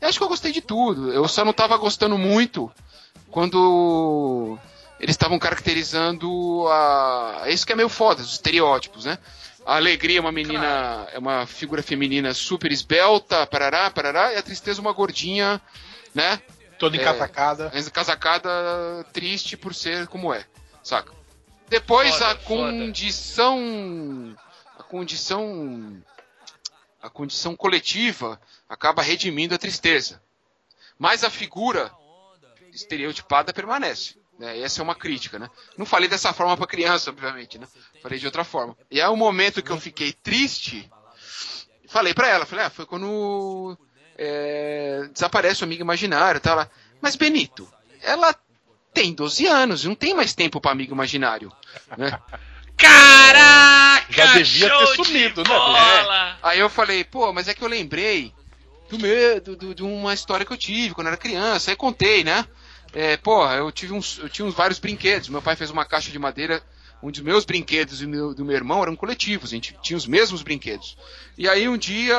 eu acho que eu gostei de tudo. Eu só não tava gostando muito quando eles estavam caracterizando a. Isso que é meio foda, os estereótipos, né? A alegria é uma menina, é uma figura feminina super esbelta, parará, parará, e a tristeza uma gordinha, né? Toda encasacada. É, encasacada, triste por ser como é, saca? Depois Foda, a condição. A condição. A condição coletiva acaba redimindo a tristeza. Mas a figura estereotipada permanece. Né? Essa é uma crítica, né? Não falei dessa forma para criança, obviamente, né? Falei de outra forma. E aí o momento que eu fiquei triste, falei para ela, falei, ah, foi quando é, desaparece o amigo imaginário, tá lá. Mas Benito, ela tem 12 anos, não tem mais tempo para amigo imaginário, né? [LAUGHS] Caraca! Já devia ter show de sumido, né, bola! Aí eu falei, pô, mas é que eu lembrei do medo, do- de uma história que eu tive quando eu era criança. Aí contei, né? É, pô, eu tive uns, eu tinha uns vários brinquedos. Meu pai fez uma caixa de madeira. Um dos meus brinquedos e meu- do meu irmão eram coletivos, a gente tinha os mesmos brinquedos. E aí um dia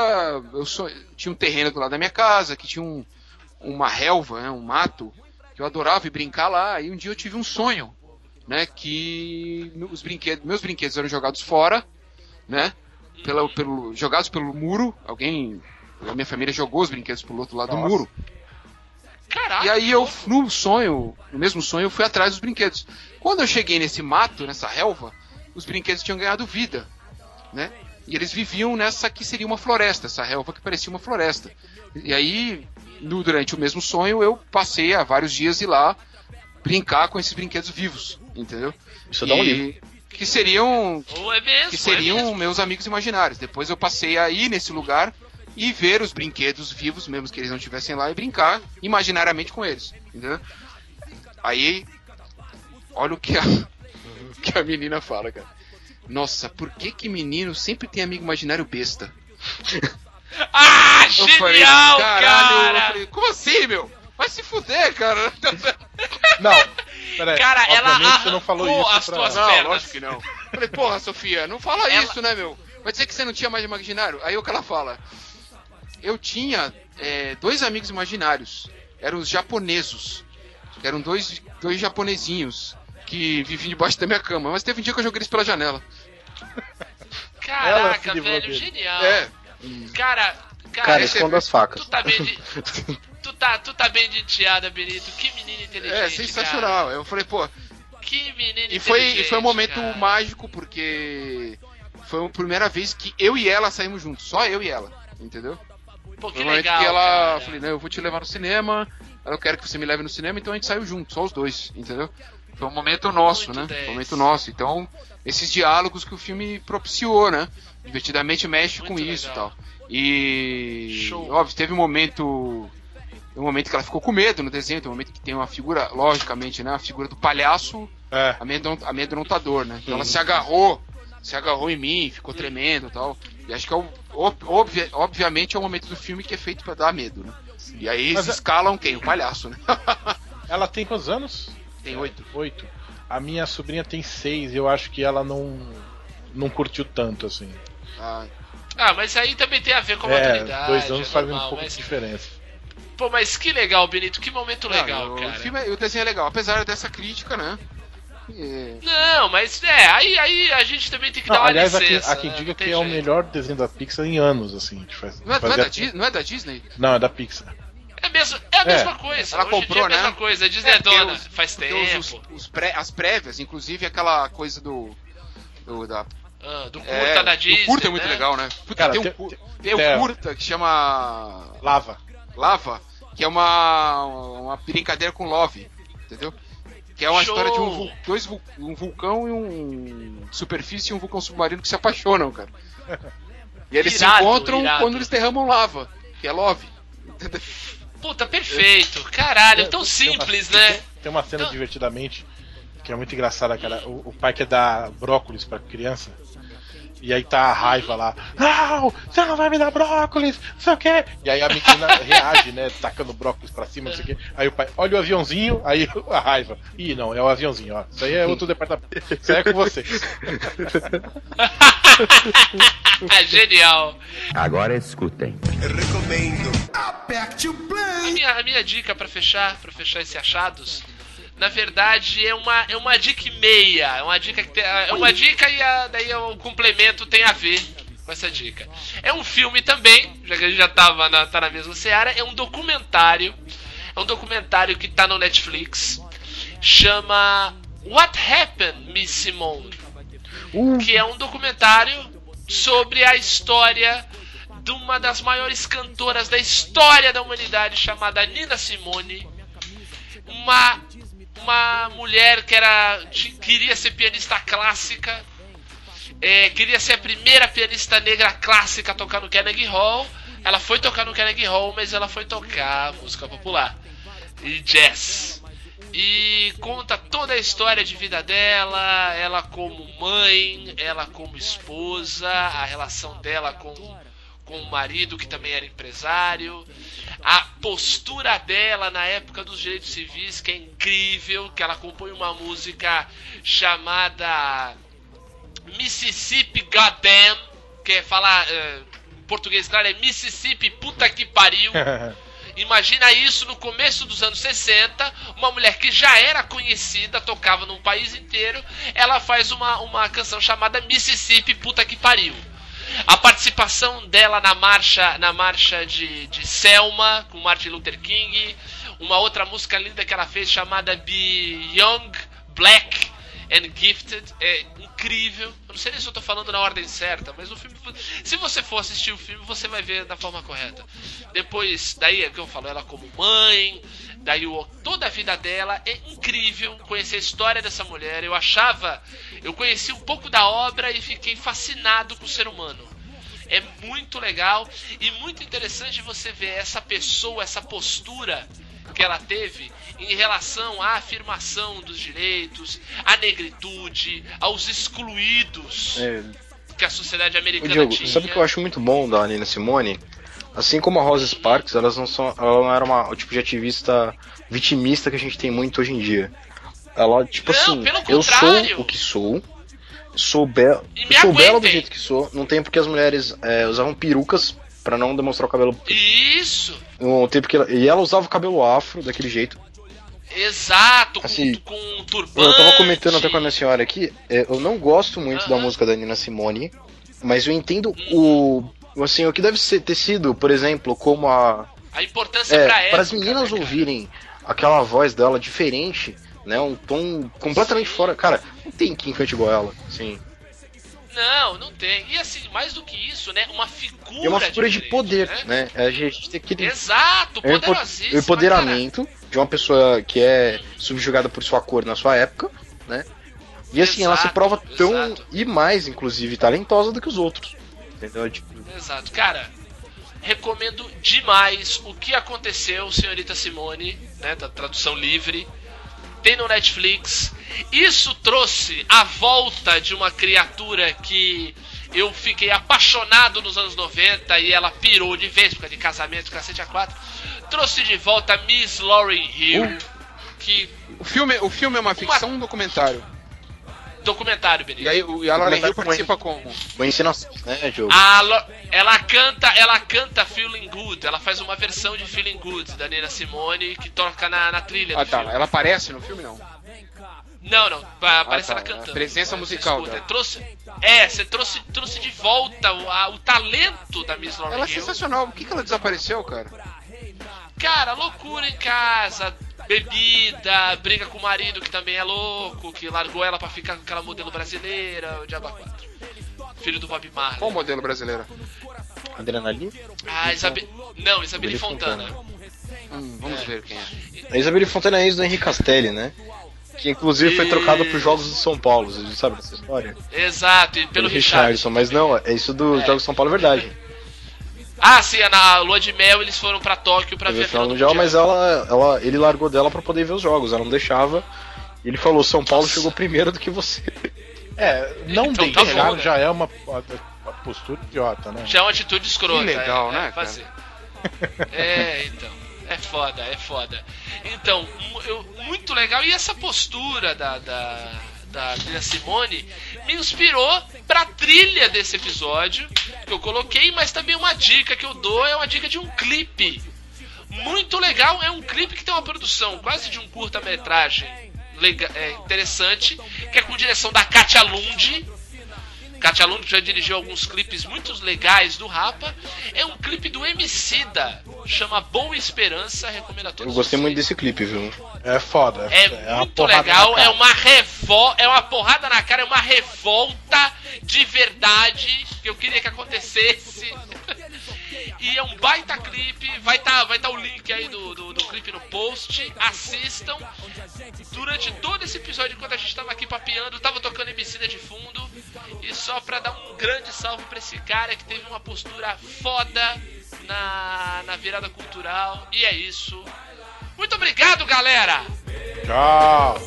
eu so- tinha um terreno do lado da minha casa, que tinha um, uma relva, né, um mato, que eu adorava ir brincar lá. E um dia eu tive um sonho, né, que os brinquedos, meus brinquedos eram jogados fora, né, pela, pelo, jogados pelo muro. Alguém, a minha família jogou os brinquedos pro outro lado do Nossa. muro. Caraca! E aí eu, no sonho, no mesmo sonho, eu fui atrás dos brinquedos. Quando eu cheguei nesse mato, nessa relva, os brinquedos tinham ganhado vida, né? E eles viviam nessa que seria uma floresta, essa relva que parecia uma floresta. E aí, no- durante o mesmo sonho, eu passei há vários dias ir lá brincar com esses brinquedos vivos, entendeu? Isso dá um E- livro. Que seriam é mesmo? que é seriam mesmo. meus amigos imaginários. Depois eu passei a ir nesse lugar e ver os brinquedos vivos, mesmo que eles não estivessem lá, e brincar imaginariamente com eles. Entendeu? Aí, olha o que a, [LAUGHS] que a menina fala, cara. Nossa, por que que menino sempre tem amigo imaginário besta? [LAUGHS] Ah, Eu genial, falei, caralho, eu cara! falei, como assim, meu? Vai se fuder, cara. [LAUGHS] Não, peraí. Cara, ela você não falou isso as pra tuas ela. Não, pernas. lógico que não. Falei, porra, Sofia, não fala Ela- isso, né, meu? Vai dizer que você não tinha mais imaginário? Aí o que ela fala? Eu tinha é, dois amigos imaginários. Eram os japoneses. Eram dois, dois japonesinhos que viviam debaixo da minha cama. Mas teve um dia que eu joguei eles pela janela. Caraca, velho, dele. genial. É. Cara, cara, Cara, esconda as facas. tu tá bem de... tu, tá, tu tá bem de enteada, Benito. Que menino inteligente, É, sensacional. Eu falei, pô. cara. Que menino E foi, e foi um momento cara. mágico porque foi a primeira vez que eu e ela saímos juntos. Só eu e ela. Entendeu? Pô, que Foi momento legal, que ela. cara. Falei, não, eu vou te levar no cinema. Eu quero que você me leve no cinema, então a gente saiu junto, só os dois, entendeu? Foi um momento nosso, Muito né? dez. Foi um momento nosso. Então, esses diálogos que o filme propiciou, né? Divertidamente mexe Muito com isso e legal. tal. E. Show. Óbvio, teve um momento. Um momento que ela ficou com medo no desenho, tem um momento que tem uma figura, logicamente, né? A figura do palhaço É. amedron- amedrontador, né? Então ela se agarrou, se agarrou em mim, ficou tremendo e tal. E acho que é o, ob- obvia- obviamente é o momento do filme que é feito pra dar medo, né? E aí Mas eles é- escalam quem? O palhaço, né? [LAUGHS] Ela tem quantos anos? Tem oito. Oito. A minha sobrinha tem seis e eu acho que ela não, não curtiu tanto, assim. Ah, Ah, mas aí também tem a ver com a É, maturidade. dois anos é fazem um pouco mas... de diferença. Pô, mas que legal, Benito. Que momento legal, não, cara. O, filme, é- o desenho é legal, apesar dessa crítica, né? É, Não, mas é, aí, aí a gente também tem que Não, dar uma aliás, licença. há quem né? diga Não que tem é o jeito. melhor desenho da Pixar em anos, assim. faz- não, é, não, é da, não é da Disney? Não, é da Pixar. É, mesmo, é a É. mesma coisa. Ela Hoje em comprou, dia é a mesma né? coisa. A Disney é, porque dona. os- faz tempo. os- os pré- as prévias, inclusive aquela coisa do. do da, Ah, do curta é, da Disney. O curta é muito né? legal, né? Puta, Cara, tem, um, tem- tem- tem tem- um curta que chama. Lava. Lava, que é uma, uma brincadeira com Love, entendeu? Que é uma Show! história de um, dois um vulcão e um superfície e um vulcão submarino que se apaixonam, cara. E eles Irado, se encontram irado. quando eles derramam lava, que é Love. Puta, perfeito. Caralho, tão simples, tem, né? Tem uma cena Então- divertidamente que é muito engraçada, cara. O, o pai quer dar brócolis pra criança E aí tá a raiva lá. Não, você não vai me dar brócolis, não sei o quê. E aí a menina [LAUGHS] reage, né? Tacando brócolis pra cima, não sei o quê. Aí o pai, olha o aviãozinho, aí a raiva. Ih, não, é o aviãozinho, ó. Isso aí é outro departamento. Isso aí é com vocês. [LAUGHS] Genial. Agora escutem. Recomendo. Aperte o play. A minha, a minha dica pra fechar, para fechar esse achados, na verdade é uma, é uma dica e meia. É uma dica que tem, é uma dica e a, daí o complemento tem a ver com essa dica. É um filme também, já que a gente já tava na, tá na mesma seara, é um documentário. É um documentário que tá no Netflix. Chama What Happened, Miss Simone? Que é um documentário sobre a história de uma das maiores cantoras da história da humanidade, chamada Nina Simone. Uma, uma mulher que era queria ser pianista clássica, é, queria ser a primeira pianista negra clássica a tocar no Carnegie Hall. Ela foi tocar no Carnegie Hall, mas ela foi tocar música popular e jazz. E conta toda a história de vida dela, ela como mãe, ela como esposa, a relação dela com, com o marido que também era empresário, a postura dela na época dos direitos civis, que é incrível, que ela compõe uma música chamada Mississippi Goddamn, que é falar uh, em português, claro, é Mississippi puta que pariu. [LAUGHS] Imagina isso no começo dos anos 60, uma mulher que já era conhecida, tocava num país inteiro, ela faz uma, uma canção chamada Mississippi puta que pariu. A participação dela na marcha na marcha de, de Selma com Martin Luther King, uma outra música linda que ela fez chamada Be Young Black and Gifted é incrível. Eu não sei nem se eu tô falando na ordem certa, mas o filme. Se você for assistir o filme, você vai ver da forma correta. Depois, daí é que eu falo, ela como mãe, daí o, toda a vida dela é incrível. Conhecer a história dessa mulher. Eu achava. Eu conheci um pouco da obra e fiquei fascinado com o ser humano. É muito legal e muito interessante você ver essa pessoa, essa postura que ela teve em relação à afirmação dos direitos, à negritude, aos excluídos É. que a sociedade americana Diogo, tinha. sabe o que eu acho muito bom da Nina Simone? Assim como a Rosa Sparks, elas não são, ela não era uma, o tipo de ativista vitimista que a gente tem muito hoje em dia. Ela, tipo Não, assim, eu sou o que sou, sou, be me sou bela do jeito que sou, não tem porque as mulheres é, usavam perucas pra não demonstrar o cabelo. Isso! No tempo que ela, e ela usava o cabelo afro daquele jeito. Exato, com, Assim, com um turbante. Eu tava comentando até com a minha senhora aqui, é, eu não gosto muito da Aham. música da Nina Simone, mas eu entendo o. Assim, o que deve ser, ter sido, por exemplo, como a. A importância É, pra para época. as meninas né, cara? ouvirem aquela voz dela diferente, né? Um tom completamente fora. Cara, não tem quem cante igual ela, sim. Não, não tem. E assim, mais do que isso, né? Uma figura. É uma figura de poder, né? né? A gente tem que. Exato, É o empoderamento de uma pessoa que é subjugada por sua cor na sua época, né? E assim, ela se Exato, prova tão exato. e mais, inclusive, talentosa do que os outros. Entendeu? Tipo. Exato. Cara, recomendo demais o que aconteceu, senhorita Simone, né? Da tradução livre. Tem no Netflix. Isso trouxe a volta de uma criatura que eu fiquei apaixonado nos anos 90 e ela pirou de vez por causa de casamento, cacete a quatro. Trouxe de volta Miss Lauryn Hill, que O filme, o filme é uma ficção ou um documentário? Documentário, Benito. E aí o- e a Lauren Hill participa como? uma encenação, né, Diogo? A Lo- ela canta, ela canta Feeling Good, ela faz uma versão de Feeling Good da Nina Simone que toca na, na trilha Ah do tá, filme. ela aparece no filme não? Não, não, pa- aparece tá, ela a cantando. presença Você musical escuta, dela. trouxe, é, você trouxe, trouxe de volta o, a- o talento da Miss Lauryn Ela é Hill. sensacional. Por que, que ela desapareceu, cara? Cara, loucura em casa, bebida, briga com o marido que também é louco, que largou ela pra ficar com aquela modelo brasileira, o Diabo 4. Filho do Bob Marley. Qual modelo brasileiro? Adrenalina? Ah, Isabe... Não, Isabelle Isabelle Fontana. Hum, vamos ver quem é. A Isabelle Fontana é ex do Henrique Castelli, né? Que inclusive foi E- trocada por Jogos de São Paulo, vocês sabem dessa história? Exato, e pelo Richardson. mas não, é isso do Jogos de São Paulo é verdade. Ah, sim, na lua de mel eles foram pra Tóquio pra Teve ver a final mundial, mundial. mas ela, ela, ele largou dela pra poder ver os jogos, ela não deixava. E ele falou: São Paulo chegou primeiro do que você. É, não Então tá deixar bom, né? já é uma, uma postura idiota, né? Já é uma atitude escrota. Que legal, é, né, é, fazer. É, então. É foda, é foda. Então, eu- muito legal. E essa postura da, da, da Nina Simone me inspirou pra trilha desse episódio que eu coloquei, mas também uma dica que eu dou é uma dica de um clipe. Muito legal, é um clipe que tem uma produção quase de um curta-metragem é, interessante, que é com direção da Katia Lund. Katia Lund já dirigiu alguns clipes muito legais do Rapa. É um clipe do Emicida, chama Boa Esperança, recomendo a todos. Eu gostei vocês. muito desse clipe, viu? É foda. É, uma muito porrada legal, é uma revol é uma porrada na cara, é uma revolta de verdade que eu queria que acontecesse. [LAUGHS] E é um baita clipe, vai estar vai tá o link aí do, do, do clipe no post, assistam. Durante todo esse episódio, enquanto a gente tava aqui papeando, tava tocando Emicida de fundo. E só pra dar um grande salve pra esse cara que teve uma postura foda na, na virada cultural. E é isso. Muito obrigado, galera! Tchau.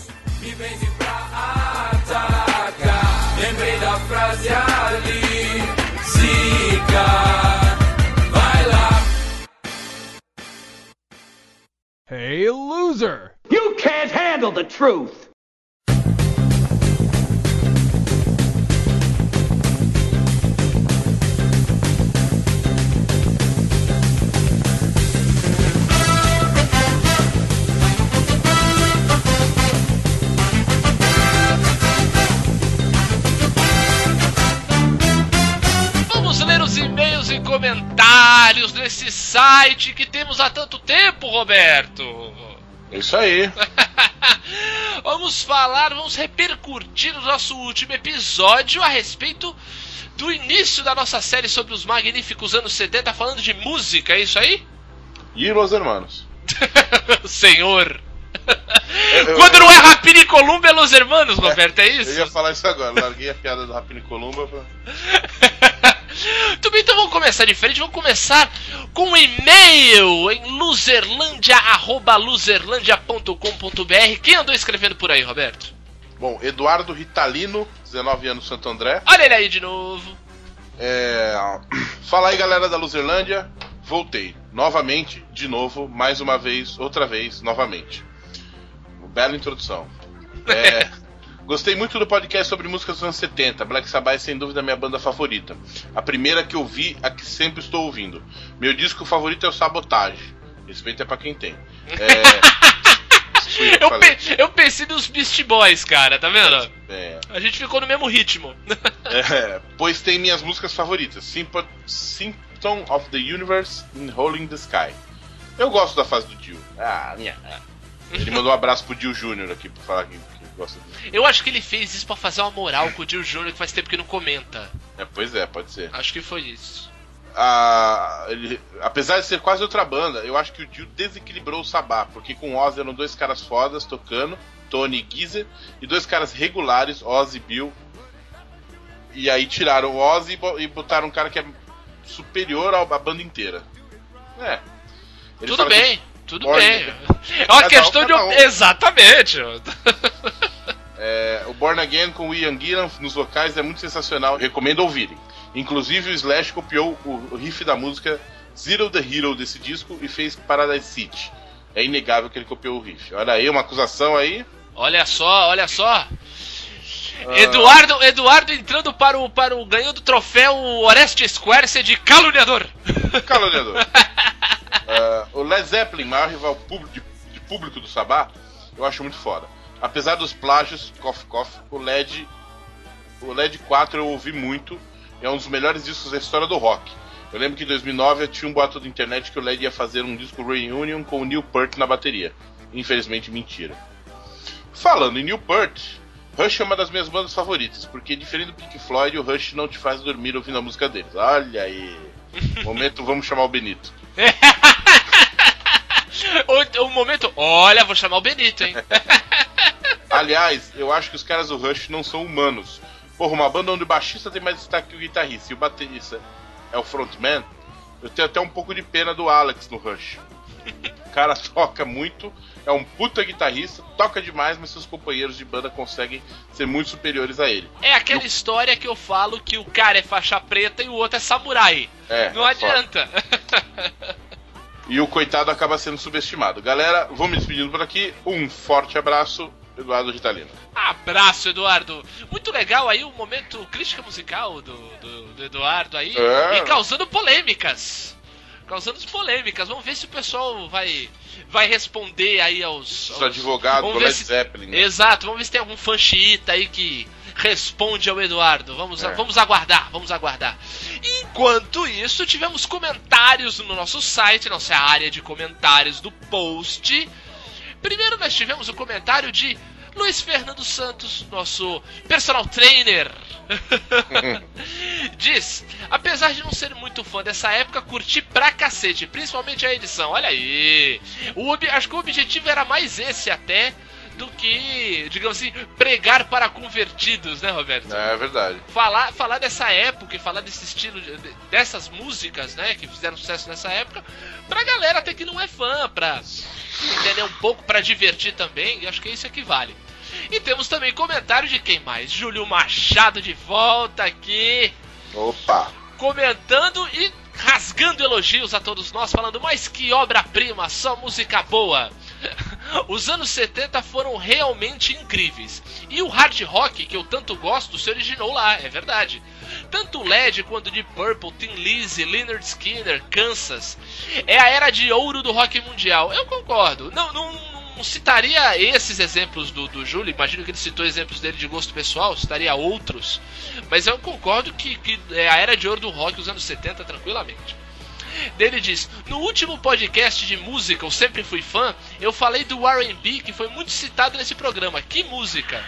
Lembrei da frase ali, zica, vai lá. Hey, loser! You can't handle the truth! Comentários desse site que temos há tanto tempo, Roberto. É isso aí. [LAUGHS] vamos falar, vamos repercutir no nosso último episódio a respeito do início da nossa série sobre os magníficos anos 70, falando de música, é isso aí? E Los Hermanos. [LAUGHS] Senhor. Eu- Quando não é Rapina e Columba, é Los Hermanos, [LAUGHS] Roberto, é isso? Eu ia falar isso agora, larguei a piada do Rapino Columba. Pra... Muito bem, então vamos começar diferente. Vamos começar com um e-mail em loserlandia.loserlandia.com.br. Quem andou escrevendo por aí, Roberto? Bom, Eduardo Ritalino, 19 anos, Santo André. Olha ele aí de novo. É... Fala aí, galera da Luzerlândia. Voltei. Novamente, de novo, mais uma vez, outra vez, novamente. Bela introdução. É, [LAUGHS] Gostei muito do podcast sobre músicas dos anos 70. Black Sabbath é sem dúvida minha banda favorita. A primeira que eu vi, a que sempre estou ouvindo. Meu disco favorito é o Sabotage. Respeito é pra quem tem. É... [LAUGHS] eu pe- eu pensei nos Beast Boys, cara, tá vendo? É, A gente ficou no mesmo ritmo. é, pois tem minhas músicas favoritas: Symptom of the Universe in the Sky. Eu gosto da fase do Dio. Ah, minha. Ele mandou um abraço pro Dio Júnior aqui pra falar que gosta. Eu acho que ele fez isso pra fazer uma moral com o Dio Júnior que faz tempo que não comenta. É, pois é, pode ser. Acho que foi isso. Ah, ele- apesar de ser quase outra banda, eu acho que o Dio desequilibrou o Sabá, porque com o Ozzy eram dois caras fodas tocando, Tony e Geezer, e dois caras regulares, Ozzy e Bill. E aí tiraram o Ozzy e bo- e botaram um cara que é superior à banda inteira. É. Ele tudo que- bem, tudo Olha, bem. É uma cada um, questão de. um. Exatamente. [LAUGHS] É, o Born Again com o Ian Gillan nos vocais é muito sensacional, recomendo ouvirem. Inclusive o Slash copiou o, riff da música Zero the Hero desse disco e fez Paradise City. É inegável que ele copiou o riff. Olha aí, uma acusação aí. Olha só, olha só. Eduardo, Eduardo entrando para o, para o ganhando o troféu Orestes Square de caluniador. [LAUGHS] Caluniador. [LAUGHS] Ah, o Led Zeppelin, maior rival público de, de público do Sabá, eu acho muito foda. Apesar dos plágios, cough, cough, o LED, o LED 4 eu ouvi muito. É um dos melhores discos da história do rock. Eu lembro que em 2009 eu tinha um boato da internet que o LED ia fazer um disco reunion com o Neil Peart na bateria. Infelizmente, mentira. Falando em Neil Peart, Rush é uma das minhas bandas favoritas, porque diferente do Pink Floyd, o Rush não te faz dormir ouvindo a música deles. Olha aí. [LAUGHS] Momento, vamos chamar o Benito. [LAUGHS] [LAUGHS] O, o momento. Olha, vou chamar o Benito, hein? [LAUGHS] Aliás, eu acho que os caras do Rush não são humanos. Porra, uma banda onde o baixista tem mais destaque que o guitarrista e o baterista é o frontman, eu tenho até um pouco de pena do Alex no Rush. cara toca muito, é um puta guitarrista, toca demais, mas seus companheiros de banda conseguem ser muito superiores a ele. É aquela história que eu falo que o cara é faixa preta e o outro é samurai. É, Não adianta. [LAUGHS] E o coitado acaba sendo subestimado. Galera, vou me despedindo por aqui. Um forte abraço, Eduardo Ritalino. Abraço, Eduardo. Muito legal aí o momento crítica musical do, do, do Eduardo aí. É. E causando polêmicas. Causando polêmicas. Vamos ver se o pessoal vai, vai responder aí aos. Os advogados do Led se- Zeppelin. né? Exato, vamos ver se tem algum fã xiita aí que responde ao Eduardo. Vamos, É. vamos aguardar, vamos aguardar. Enquanto isso, tivemos comentários no nosso site, nossa área de comentários do post. Primeiro nós tivemos o comentário de Luiz Fernando Santos, nosso personal trainer. [LAUGHS] Diz, apesar de não ser muito fã dessa época, curti pra cacete, principalmente a edição. Olha aí. O, acho que o objetivo era mais esse até do que, digamos assim, pregar para convertidos, né, Roberto? É verdade. falar, falar dessa época e falar desse estilo, de- de- dessas músicas, né, que fizeram sucesso nessa época, pra galera até que não é fã, pra entender um pouco, pra divertir também, e acho que isso é que vale. E temos também comentário de quem mais? Júlio Machado de volta aqui, Opa! comentando e rasgando elogios a todos nós, falando, mas que obra-prima, só música boa. Os anos 70 foram realmente incríveis. E o hard rock, que eu tanto gosto, se originou lá, é verdade. Tanto LED quanto Deep Purple, Tim Lizzy, Leonard Skinner, Kansas. É a era de ouro do rock mundial. Eu concordo. Não, não, não citaria esses exemplos do, do Júlio, imagino que ele citou exemplos dele de gosto pessoal, citaria outros. Mas eu concordo que, que é a era de ouro do rock dos anos 70 tranquilamente. Dele diz: No último podcast de música, eu sempre fui fã, eu falei do RB que foi muito citado nesse programa. Que música!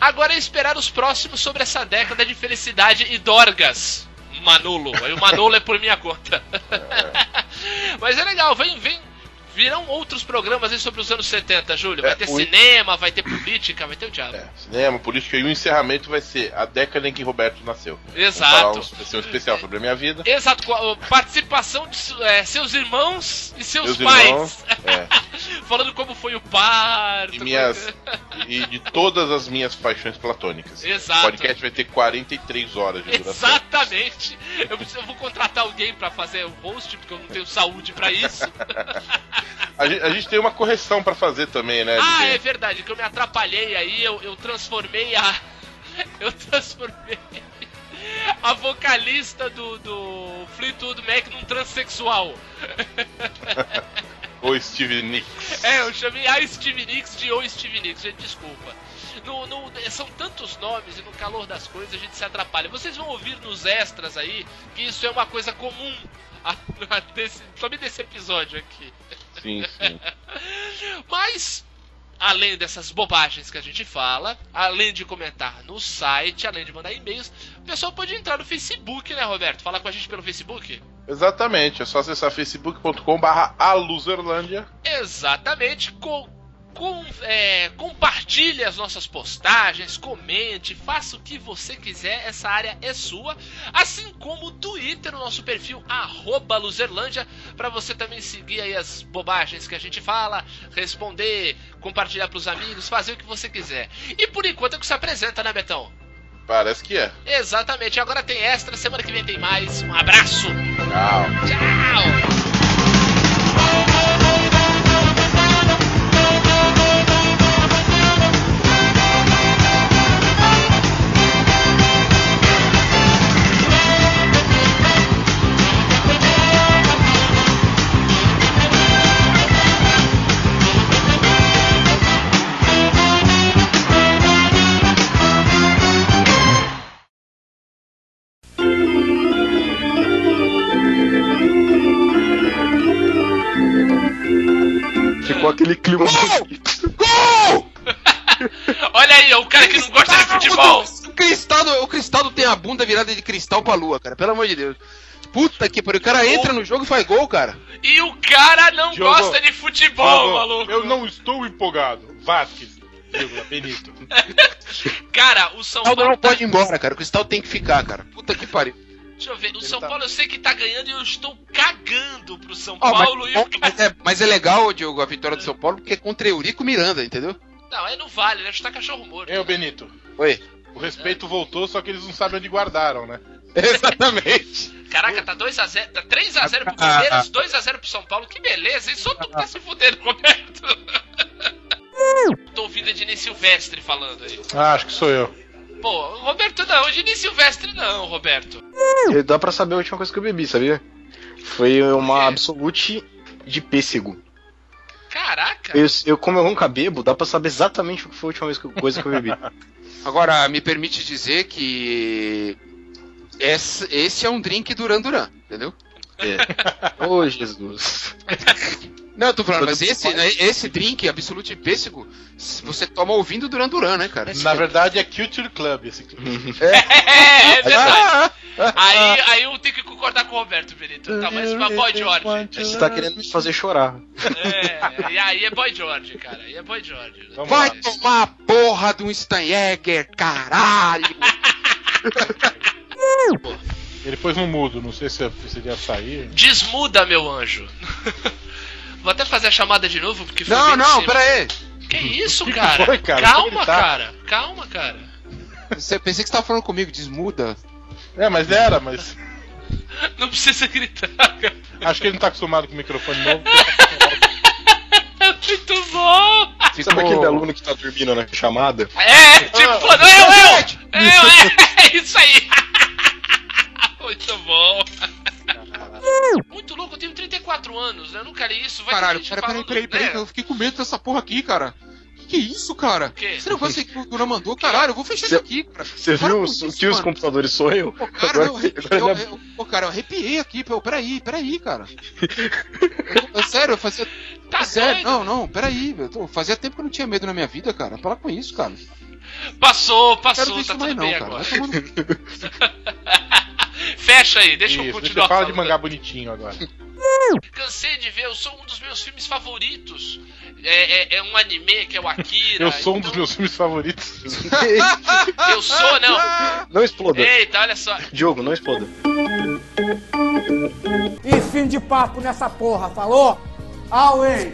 Agora é esperar os próximos sobre essa década de felicidade e dorgas. Manolo. Aí o Manolo é por minha conta. [LAUGHS] Mas é legal, vem, vem. Virão outros programas aí sobre os anos 70, Júlio. Vai É, ter o- cinema, vai ter política, vai ter o diabo. Cinema, política e o encerramento vai ser a década em que Roberto nasceu. Exato. Vai ser um especial sobre a minha vida. Exato, participação de é, seus irmãos e seus Meus pais. irmãos, é. [LAUGHS] Falando como foi o parto. E, minhas, e de todas as minhas paixões platônicas. Exato. O podcast vai ter 43 horas de duração. Exatamente. Eu, preciso, eu vou contratar alguém pra fazer o host, porque eu não tenho saúde pra isso. [LAUGHS] A gente, a gente tem uma correção pra fazer também, né? ah, LG? é verdade, que eu me atrapalhei aí, eu, eu transformei a. [LAUGHS] Eu transformei a vocalista do, do Fleetwood Mac num transexual. [LAUGHS] O Steve Nicks. É, eu chamei a Steve Nicks de O Steve Nicks, gente, desculpa. No, no- são tantos nomes e no calor das coisas a gente se atrapalha. Vocês vão ouvir nos extras aí que isso é uma coisa comum a, [LAUGHS] a desse, somente desse episódio aqui. Sim, sim. [LAUGHS] Mas, além dessas bobagens que a gente fala, além de comentar no site, além de mandar e-mails, o pessoal pode entrar no Facebook, né, Roberto? Falar com a gente pelo Facebook? Exatamente, é só acessar facebook.com.br aluzerlândia. Exatamente. Com, com, é, compartilhe as nossas postagens, comente, faça o que você quiser, essa área é sua. Assim como o Twitter, o nosso perfil, arroba Luzerlândia, para você também seguir aí as bobagens que a gente fala, responder, compartilhar pros amigos, fazer o que você quiser. E por enquanto é que se apresenta, né, Betão? Parece que é. Exatamente, agora tem extra, semana que vem tem mais. Um abraço! Tchau. Tchau! Aquele clima. [LAUGHS] Olha aí, o cara que não gosta de futebol! O Cristaldo, o Cristaldo tem a bunda virada de cristal pra lua, cara. Pelo amor de Deus. Puta que pariu. O cara entra no jogo e faz gol, cara. E o cara não Diogo, gosta de futebol, Diogo, maluco! Eu não estou empolgado. Vasquez, vírgula, Benito. [LAUGHS] Cara, o São O Cristaldo Paulo não pode ir embora, cara. O Cristaldo tem que ficar, cara. Puta que pariu. Deixa eu ver. O São Paulo eu sei que tá ganhando e eu estou cagando pro São mas, Paulo. e o mas é, mas é legal, Diogo, a vitória do São Paulo, porque é contra Eurico Miranda, entendeu? Não, aí não vale, né? Chutar cachorro morto. Ei, ô Benito. Oi. O respeito voltou, só que eles não sabem onde guardaram, né? [LAUGHS] Exatamente. Caraca, tá 2x0. Tá 3x0 pro Palmeiras, 2x0 pro São Paulo. Que beleza, hein? Só tu que tá se fudendo, Roberto. [LAUGHS] Tô ouvindo a Dini Silvestre falando aí. Ah, acho que sou eu. Pô, Roberto não, Dini Silvestre não, Roberto. E Dá pra saber a última coisa que eu bebi, sabia? Foi uma Absolute de pêssego. Caraca. Eu, eu, como eu nunca bebo, dá pra saber exatamente o que foi a última vez que- coisa que eu bebi. [LAUGHS] Agora, me permite dizer que esse, esse é um drink Duran Duran, entendeu? É. [LAUGHS] Ô, Jesus. [LAUGHS] Não, eu tô falando, mas esse, né, esse drink, Absolute Pêssego, você toma ouvindo Duran Duran, né, cara? Na verdade é Culture Club esse clube. [LAUGHS] É, é verdade. Aí, aí eu tenho que concordar com o Roberto, Benito. Tá mais uma Boy George. Você tá querendo me fazer chorar. É, e aí é Boy George, cara. Aí é Boy George. Vai tomar a porra de um Steinegger, caralho! Ele pôs no mudo, não sei se eu precisaria sair. Desmuda, meu anjo. Vou até fazer a chamada de novo, porque foi Não, bem não, pera aí. Que [LAUGHS] isso, Que que cara? foi, cara? Calma, tá? cara. Calma, cara. Você, pensei que você tava falando comigo, desmuda. É, mas era, mas. [LAUGHS] Não precisa gritar, cara. Acho que ele não tá acostumado com o microfone novo. [LAUGHS] Muito bom! Sabe aquele aluno que tá dormindo na chamada? É, tipo, não, eu, eu! Eu, é, é isso aí! Muito bom! Muito louco, eu tenho 34 anos, né? Eu nunca li isso. Vai Caralho, peraí, peraí, peraí, né? que eu fiquei com medo dessa porra aqui, cara. Que que é isso, cara? Esse negócio aí que o Dura mandou, caralho, eu vou fechar Cê- isso aqui, cara. Você viu os- isso, que os computadores sou eu? Pô, cara, Agora- não, eu, agora eu, eu- pô, cara, eu arrepiei aqui, pô, peraí, peraí, cara. Eu- eu- sério, eu fazia. [LAUGHS] Tá sério, doido? não, não, peraí, eu tô- fazia tempo que eu não tinha medo na minha vida, cara. Para com isso, cara. Passou, Não quero passou, tá tudo não, bem cara. agora. Vai [LAUGHS] Fecha aí, deixa eu Isso, continuar deixa eu falar de mangá bonitinho agora. Cansei de ver, eu sou um dos meus filmes favoritos. É, é- é um anime que é o Akira. Eu sou um então- dos meus filmes favoritos. [LAUGHS] Eu sou, não. Não exploda. Eita, olha só. Diogo, não exploda. E fim de papo nessa porra, falou? Away!